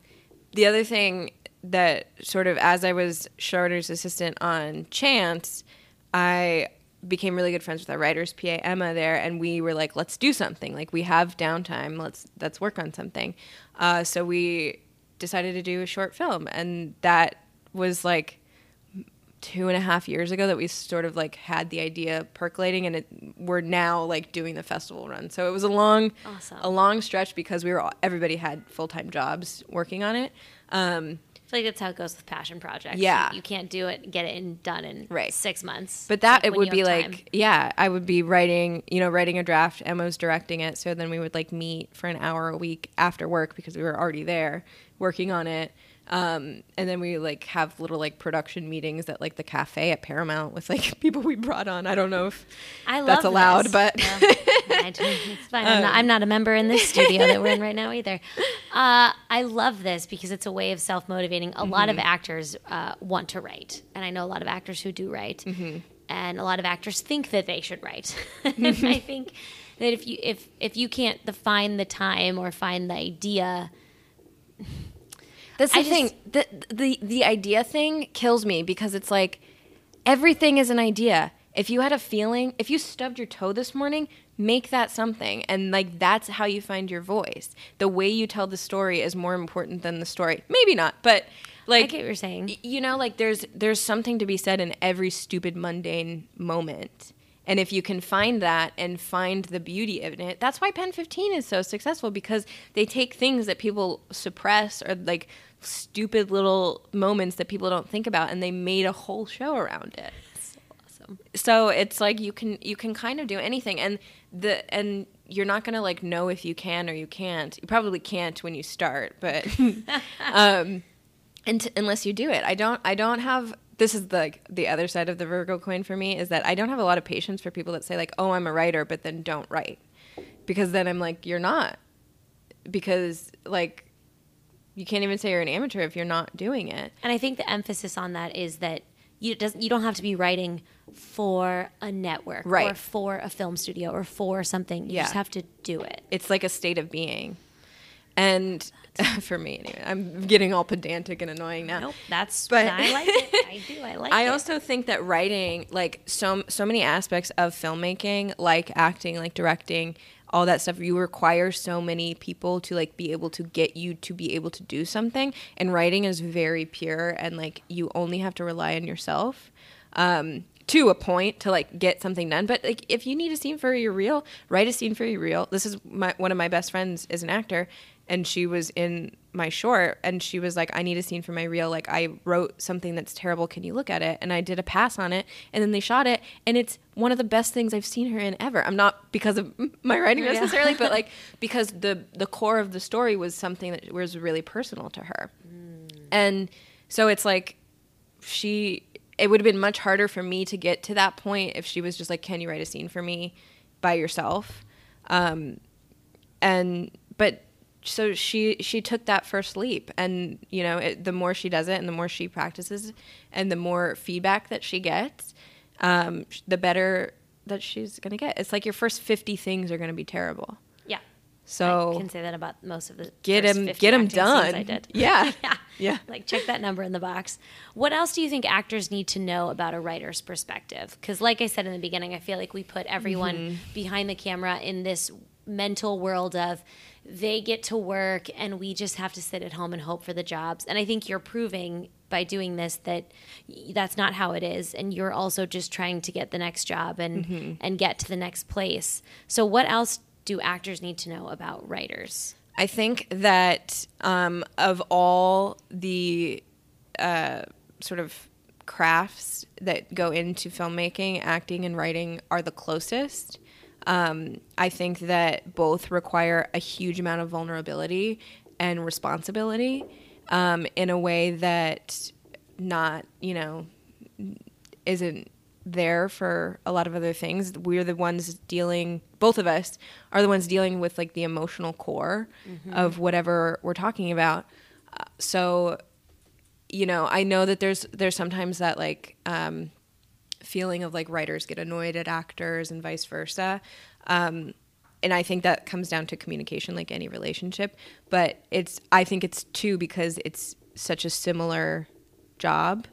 the other thing that sort of as I was showrunner's assistant on Chance, I became really good friends with our writers PA Emma there, and we were like, let's do something. Like we have downtime. Let's let's work on something. Uh, so we decided to do a short film, and that was like two and a half years ago that we sort of like had the idea percolating and it, we're now like doing the festival run so it was a long Awesome. a long stretch because we were all, everybody had full-time jobs working on it um, feel like that's how it goes with passion projects. Yeah. You, you can't do it, get it in, done in Right. six months. but that Like, it would be like time. yeah i would be writing you know writing a draft emma's directing it so then we would like meet for an hour a week after work because we were already there working on it um, and then we like have little like production meetings at like the cafe at paramount with like [LAUGHS] people we brought on i don't know if I love that's allowed this. but don't- it's fine. I'm, not, I'm not a member in this studio that we're in right now either. Uh, I love this because it's a way of self motivating. A lot of Mm-hmm. actors uh, want to write, and I know a lot of actors who do write, Mm-hmm. and a lot of actors think that they should write. and [LAUGHS] [LAUGHS] I think that if you if if you can't define the time or find the idea, That's the I thing. just- The, the the idea thing kills me because it's like everything is an idea. If you had a feeling, if you stubbed your toe this morning, make that something. And like that's how you find your voice. The way you tell the story is more important than the story. Maybe not, but I like get what you're saying. you know like there's there's something to be said in every stupid mundane moment and if you can find that and find the beauty in it that's why pen 15 is so successful because they take things that people suppress or like stupid little moments that people don't think about and they made a whole show around it. Awesome. so it's like you can you can kind of do anything and the and you're not gonna like know if you can or you can't. You probably can't when you start but [LAUGHS] um and unless you do it. I don't i don't have this is the like, the other side of the virgo coin for me is that i don't have a lot of patience for people that say like oh i'm a writer but then don't write because then i'm like you're not because like you can't even say you're an amateur if you're not doing it And I think the emphasis on that is that you doesn't you don't have to be writing for a network or for a film studio or for something. You Yeah. just have to do it. it's like a state of being and [LAUGHS] for me anyway i'm getting all pedantic and annoying now Nope, that's But- I like it. I do. I like [LAUGHS] I it. I also think that writing, like so so many aspects of filmmaking, like acting, like directing, all that stuff, you require so many people to like be able to get you to be able to do something. And writing is very pure, and like you only have to rely on yourself. Um, to a point to like get something done but like if you need a scene for your reel write a scene for your reel this is my one of my best friends is an actor and she was in my short and she was like i need a scene for my reel. Like i wrote something that's terrible. Can you look at it? And i did a pass on it and then they shot it and it's one of the best things i've seen her in ever. I'm not because of my writing [LAUGHS] Yeah. necessarily but like [LAUGHS] because the the core of the story was something that was really personal to her. And so it's like she it would have been much harder for me to get to that point if she was just like can you write a scene for me by yourself? Um and but so she she took that first leap and you know it, the more she does it and the more she practices and the more feedback that she gets um the better that she's gonna get it's like your first 50 things are gonna be terrible yeah. so I can say that about most of the get him get them done I did. [LAUGHS] yeah [LAUGHS] yeah. yeah Like check that number in the box. What else do you think actors need to know about a writer's perspective? Because, like I said in the beginning, I feel like we put everyone Mm-hmm. behind the camera in this mental world of they get to work and we just have to sit at home and hope for the jobs. And I think you're proving by doing this that that's not how it is and you're also just trying to get the next job and Mm-hmm. and get to the next place. So what else do actors need to know about writers? I think that um, of all the uh, sort of crafts that go into filmmaking, acting and writing are the closest. Um, I think that both require a huge amount of vulnerability and responsibility um, in a way that not, you know, isn't there for a lot of other things. We're the ones dealing, both of us are the ones dealing with like the emotional core of whatever we're talking about. Uh, so, you know, I know that there's there's sometimes that like um, feeling of like writers get annoyed at actors and vice versa. Um, and I think that comes down to communication, like any relationship. But it's I think it's too because it's such a similar job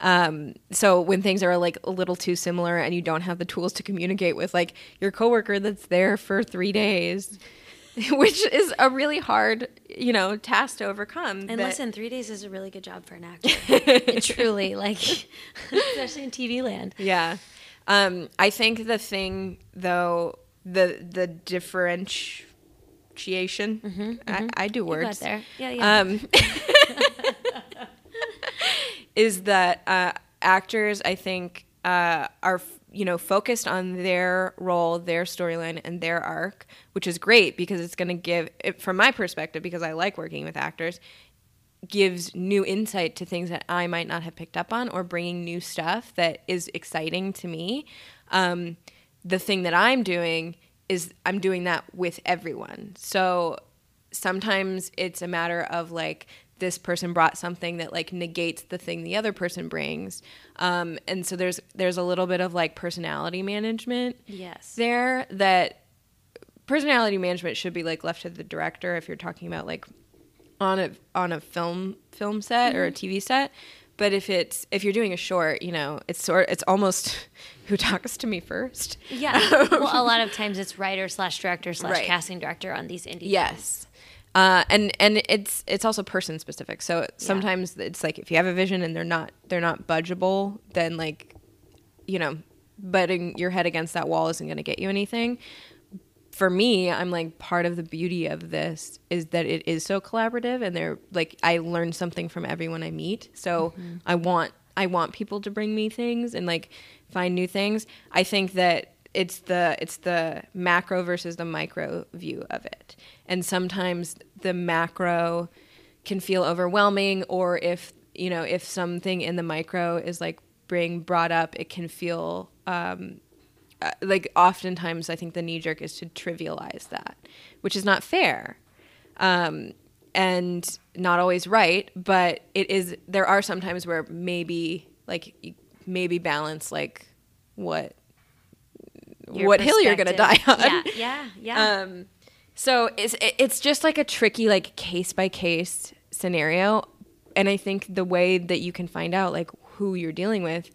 Um, so when things are like a little too similar and you don't have the tools to communicate with like your coworker that's there for three days, [LAUGHS] which is a really hard, you know, task to overcome. And that- listen, three days is a really good job for an actor. [LAUGHS] Truly, like, [LAUGHS] especially in TV land. Yeah. Um, I think the thing though, the the differentiation. I, I do Mm-hmm, words. there. Yeah, yeah. Um, is that uh, actors, I think, uh, are you know focused on their role, their storyline, and their arc, which is great because it's going to give, it, from my perspective, because I like working with actors, gives new insight to things that I might not have picked up on, or bringing new stuff that is exciting to me. Um, the thing that I'm doing is I'm doing that with everyone. So sometimes it's a matter of like this person brought something that like negates the thing the other person brings um, and so there's there's a little bit of like personality management Yes. there that personality management should be like left to the director if you're talking about like on a on a film film set or a TV set but if it's if you're doing a short you know it's sort it's almost [LAUGHS] who talks to me first Yeah. well, a [LAUGHS] lot of times it's writer slash director slash Right. casting director on these indie. Yes. Uh, and and it's it's also person specific. So sometimes it's like if you have a vision and they're not they're not budgeable, then like, you know, butting your head against that wall isn't going to get you anything. For me, I'm like part of the beauty of this is that it is so collaborative, and they're like I learn something from everyone I meet. So I want I want people to bring me things and like find new things. I think that it's the it's the macro versus the micro view of it. And sometimes the macro can feel overwhelming or if you know if something in the micro is like being brought up it can feel um, uh, like oftentimes i think the knee jerk is to trivialize that which is not fair. Um, and not always right but it is there are some times where maybe like maybe balance like what Your what hill you're gonna die on. Yeah. Yeah. Yeah. um, so it's it's just like a tricky like case by case scenario, and I think the way that you can find out like who you're dealing with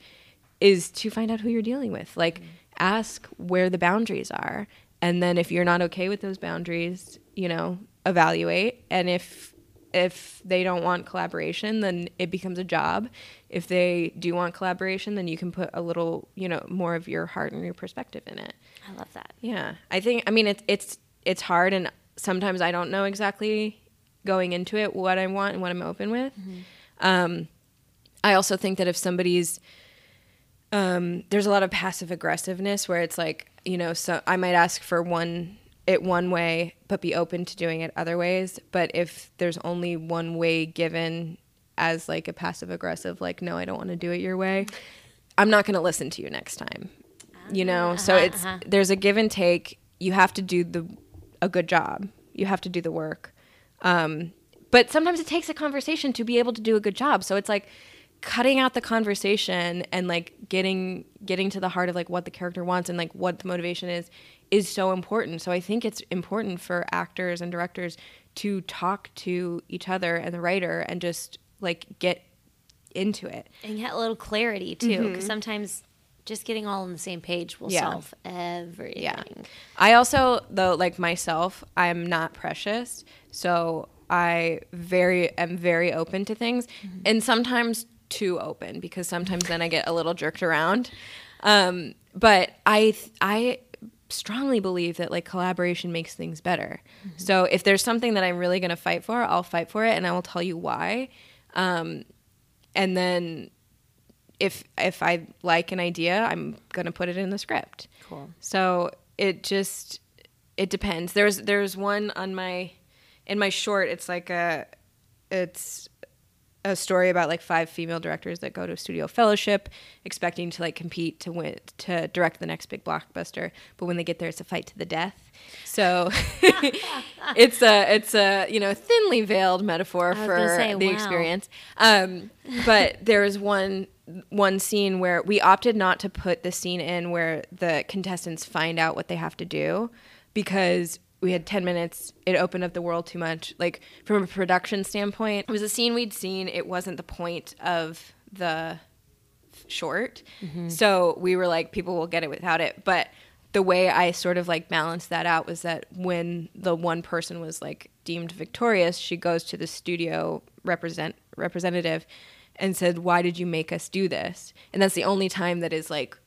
is to find out who you're dealing with. Like ask where the boundaries are, and then if you're not okay with those boundaries, you know, evaluate. And if if they don't want collaboration, then it becomes a job. If they do want collaboration, then you can put a little, you know, more of your heart and your perspective in it. I love that. Yeah, I think. I mean, it's it's it's hard, and sometimes I don't know exactly going into it what I want and what I'm open with. Um, I also think that if somebody's um, there's a lot of passive aggressiveness where it's like you know, so I might ask for one it one way, but be open to doing it other ways. But if there's only one way given as like a passive aggressive, like no, I don't want to do it your way, I'm not going to listen to you next time. You know, so Uh-huh, it's uh-huh. there's a give and take. You have to do the a good job. You have to do the work. Um, but sometimes it takes a conversation to be able to do a good job. So it's like cutting out the conversation and like getting getting to the heart of like what the character wants and like what the motivation is is so important. So I think it's important for actors and directors to talk to each other and the writer and just like get into it. and get a little clarity too, because sometimes just getting all on the same page will Mm-hmm. Yeah. solve everything. Yeah. I also though like myself, I'm not precious. So I very am very open to things and sometimes too open because sometimes then I get a little jerked around. Um, but I I strongly believe that like collaboration makes things better. So if there's something that I'm really going to fight for, I'll fight for it and I will tell you why. Um, and then if if I like an idea, I'm going to put it in the script. Cool. So it just it depends. There's there's one on my in my short. It's like a it's a story about like five female directors that go to a studio fellowship expecting to like compete to win to direct the next big blockbuster but when they get there it's a fight to the death so [LAUGHS] it's a it's a you know thinly veiled metaphor for say, the wow. experience um, but [LAUGHS] there was one one scene where we opted not to put the scene in where the contestants find out what they have to do because we had 10 minutes it opened up the world too much like from a production standpoint it was a scene we'd seen it wasn't the point of the short. Mm-hmm. So we were like, people will get it without it. But the way I sort of like balanced that out was that when the one person was like deemed victorious, she goes to the studio represent representative and said, "Why did you make us do this?" And that's the only time that is like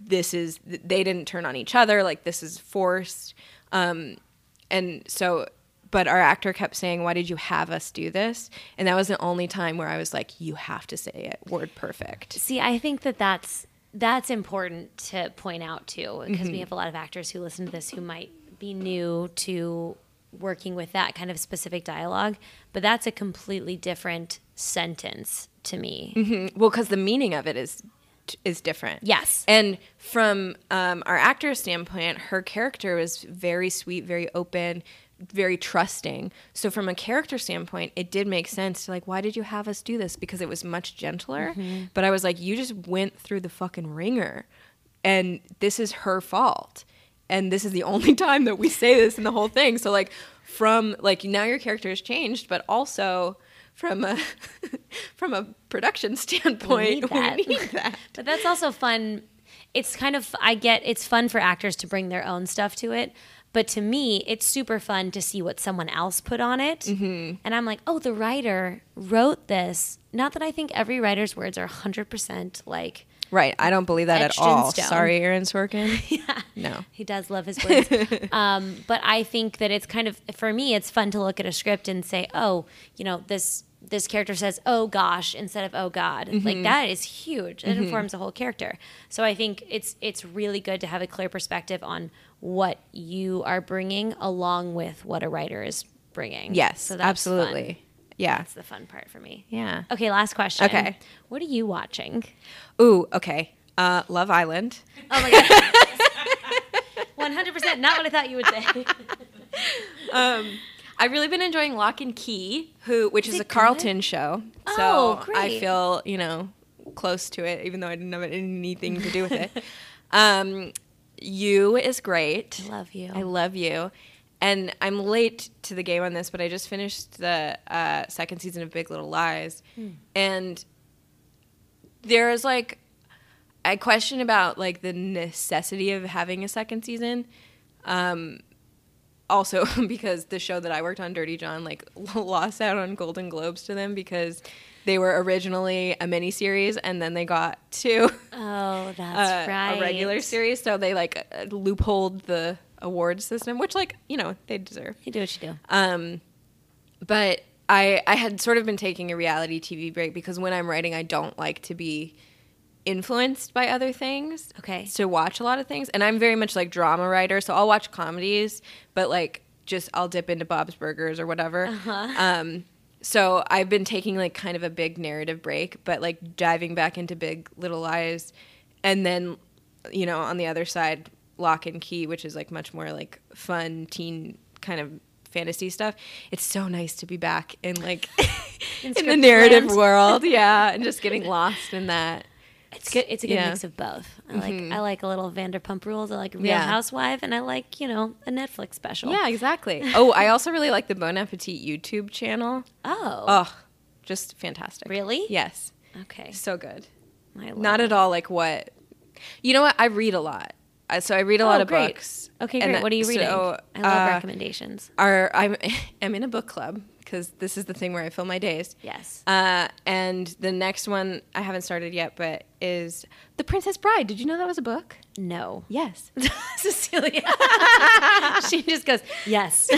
this is they didn't turn on each other like this is forced um and so but our actor kept saying why did you have us do this? And that was the only time where i was like you have to say it word perfect. See, I think that that's that's important to point out too, because we have a lot of actors who listen to this who might be new to working with that kind of specific dialogue, but that's a completely different sentence to me. well because the meaning of it is is different. Yes. and from um, our actor's standpoint her character was very sweet very open very trusting. So from a character standpoint it did make sense to like why did you have us do this? Because it was much gentler. But i was like you just went through the fucking wringer and this is her fault. And this is the [LAUGHS] only time that we say this in the whole thing. So like from like now your character has changed but also from a [LAUGHS] from a production standpoint need that. we need that But that's also fun. It's kind of I get it's fun for actors to bring their own stuff to it. But to me, it's super fun to see what someone else put on it. Mm-hmm. And I'm like, oh, the writer wrote this. Not that I think every writer's words are 100% like, Right. I don't believe that at all. stone. Sorry, Aaron Sorkin. [LAUGHS] yeah. No. he does love his words. [LAUGHS] um, but I think that it's kind of, for me, it's fun to look at a script and say, oh, you know, this. This character says, "Oh gosh," instead of "Oh God." Like that is huge. It informs the whole character. So I think it's it's really good to have a clear perspective on what you are bringing, along with what a writer is bringing. Yes, so that's absolutely. Fun. Yeah. That's the fun part for me. Yeah. Okay, last question. Okay. what are you watching? Ooh, okay. Uh, Love Island. Oh my god. [LAUGHS] One hundred percent. Not what I thought you would say. [LAUGHS] um I've really been enjoying Locke and Key, who which is, it a Carlton show. Oh, so I feel, you know, close to it, even though I didn't have anything to do with it. [LAUGHS] um, you is great. I love you. I love you. And I'm late to the game on this, but I just finished the uh, second season of Big Little Lies. And there's like, I question about like the necessity of having a second season. Um, also [LAUGHS] because the show that I worked on, Dirty John, like [LAUGHS] lost out on Golden Globes to them because they were originally a mini series and then they got to Oh, [LAUGHS] that's uh, right. a regular series, so they like uh, loopholed the award system, which like you know they deserve. You do what you do. Um, but I I had sort of been taking a reality TV break because when I'm writing, I don't like to be influenced by other things. Okay. To watch a lot of things, and I'm very much like drama writer, so I'll watch comedies, but like just I'll dip into Bob's Burgers or whatever. Uh-huh. Um, so I've been taking like kind of a big narrative break, but like diving back into Big Little Lies, and then you know on the other side, Locke and Key, which is like much more like fun teen kind of fantasy stuff. It's so nice to be back in like [LAUGHS] in, the narrative land. world, [LAUGHS] yeah, and just getting lost in that. It's good. It's a good Yeah. mix of both. I like mm-hmm. I like a little Vanderpump Rules. I like Real Yeah. Housewife, and I like you know a Netflix special. Yeah, exactly. [LAUGHS] oh, I also really like the Bon Appetit YouTube channel. Oh. Oh, just fantastic. Really? Yes, Okay. so good. Not at all like what. You know what? I read a lot. So I read a lot Oh, of great. books. Okay, great. What are you so, reading? I love uh, recommendations. I'm [LAUGHS] I'm in a book club because this is the thing where I fill my days. Yes. Uh, and the next one I haven't started yet, but is The Princess Bride. Did you know that was a book? no. Yes. [LAUGHS] Cecilia. [LAUGHS] she just goes, yes.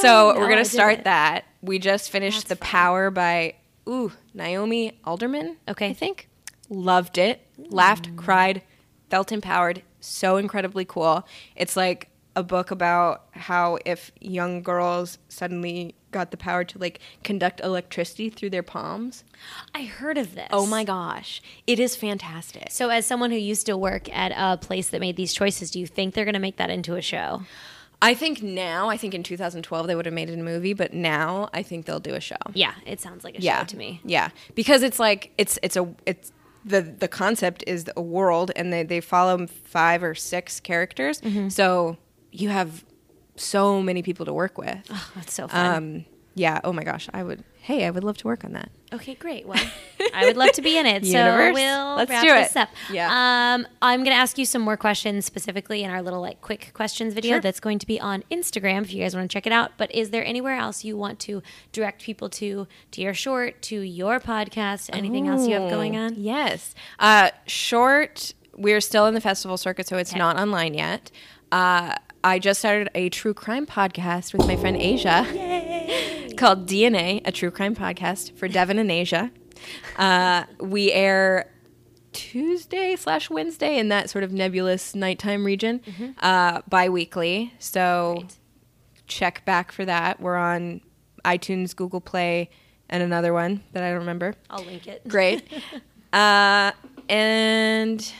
So No, we're gonna start that. We just finished That's The fun. Power by ooh Naomi Alderman. Okay. I think loved it. Laughed, cried, felt empowered. So incredibly cool. It's like a book about how if young girls suddenly got the power to like conduct electricity through their palms. I heard of this. Oh my gosh, it is fantastic. So, as someone who used to work at a place that made these choices, do you think they're going to make that into a show? I think now, I think in 2012 they would have made it a movie, but now I think they'll do a show. Yeah, it sounds like a yeah. show to me. Yeah, because it's like it's it's a it's the the concept is a world, and they they follow five or six characters, Mm-hmm. so you have so many people to work with. Oh, that's so fun. Um, yeah. Oh my gosh, I would hey, I would love to work on that. Okay, great. Well, I would love to be in it. Universe, [LAUGHS] so we'll let's wrap do this it. up. Yeah. Um, I'm going to ask you some more questions specifically in our little like quick questions video Sure. that's going to be on Instagram if you guys want to check it out. But is there anywhere else you want to direct people to, to your short, to your podcast, anything else you have going on? Yes. Uh, short, we're still in the festival circuit, so it's Okay. not online yet. Uh, I just started a true crime podcast with my friend Asia called DNA, a true crime podcast for Devin and Asia. Uh, we air Tuesday slash Wednesday in that sort of nebulous nighttime region uh, bi weekly. So Great. check back for that. We're on iTunes, Google Play, and another one that I don't remember. I'll link it. Great. [LAUGHS] uh, and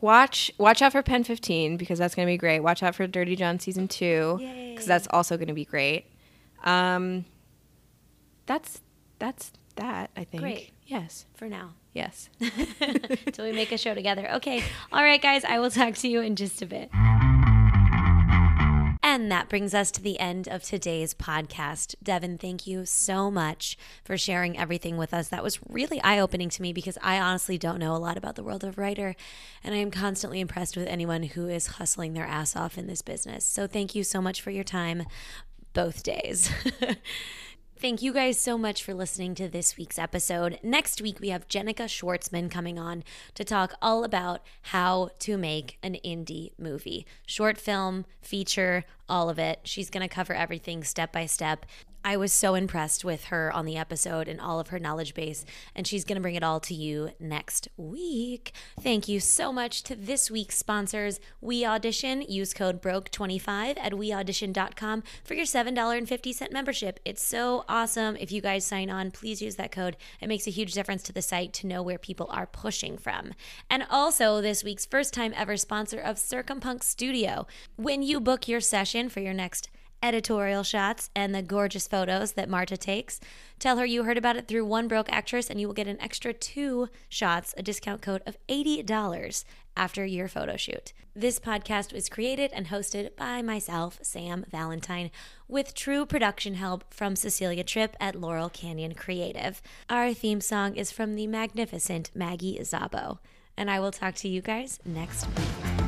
watch watch out for PEN15 because that's going to be great. Watch out for Dirty John season 2 because that's also going to be great. Um, that's that's that, I think. Great. Yes. For now. Yes. [LAUGHS] Until we make a show together. Okay. All right, guys. I will talk to you in just a bit. And that brings us to the end of today's podcast. Devin, thank you so much for sharing everything with us. That was really eye opening to me because I honestly don't know a lot about the world of writer. And I am constantly impressed with anyone who is hustling their ass off in this business. So thank you so much for your time both days. [LAUGHS] Thank you guys so much for listening to this week's episode. Next week, we have Jennica Schwartzman coming on to talk all about how to make an indie movie short film, feature, all of it. She's going to cover everything step by step. I was so impressed with her on the episode and all of her knowledge base, and she's going to bring it all to you next week. Thank you so much to this week's sponsors, We Audition. Use code BROKE25 at weaudition.com for your $7.50 membership. It's so awesome. If you guys sign on, please use that code. It makes a huge difference to the site to know where people are pushing from. And also, this week's first time ever sponsor of Circumpunk Studio. When you book your session for your next editorial shots and the gorgeous photos that Marta takes. Tell her you heard about it through One Broke Actress, and you will get an extra two shots, a discount code of $80 after your photo shoot. This podcast was created and hosted by myself, Sam Valentine, with true production help from Cecilia Tripp at Laurel Canyon Creative. Our theme song is from the magnificent Maggie Zabo. And I will talk to you guys next week.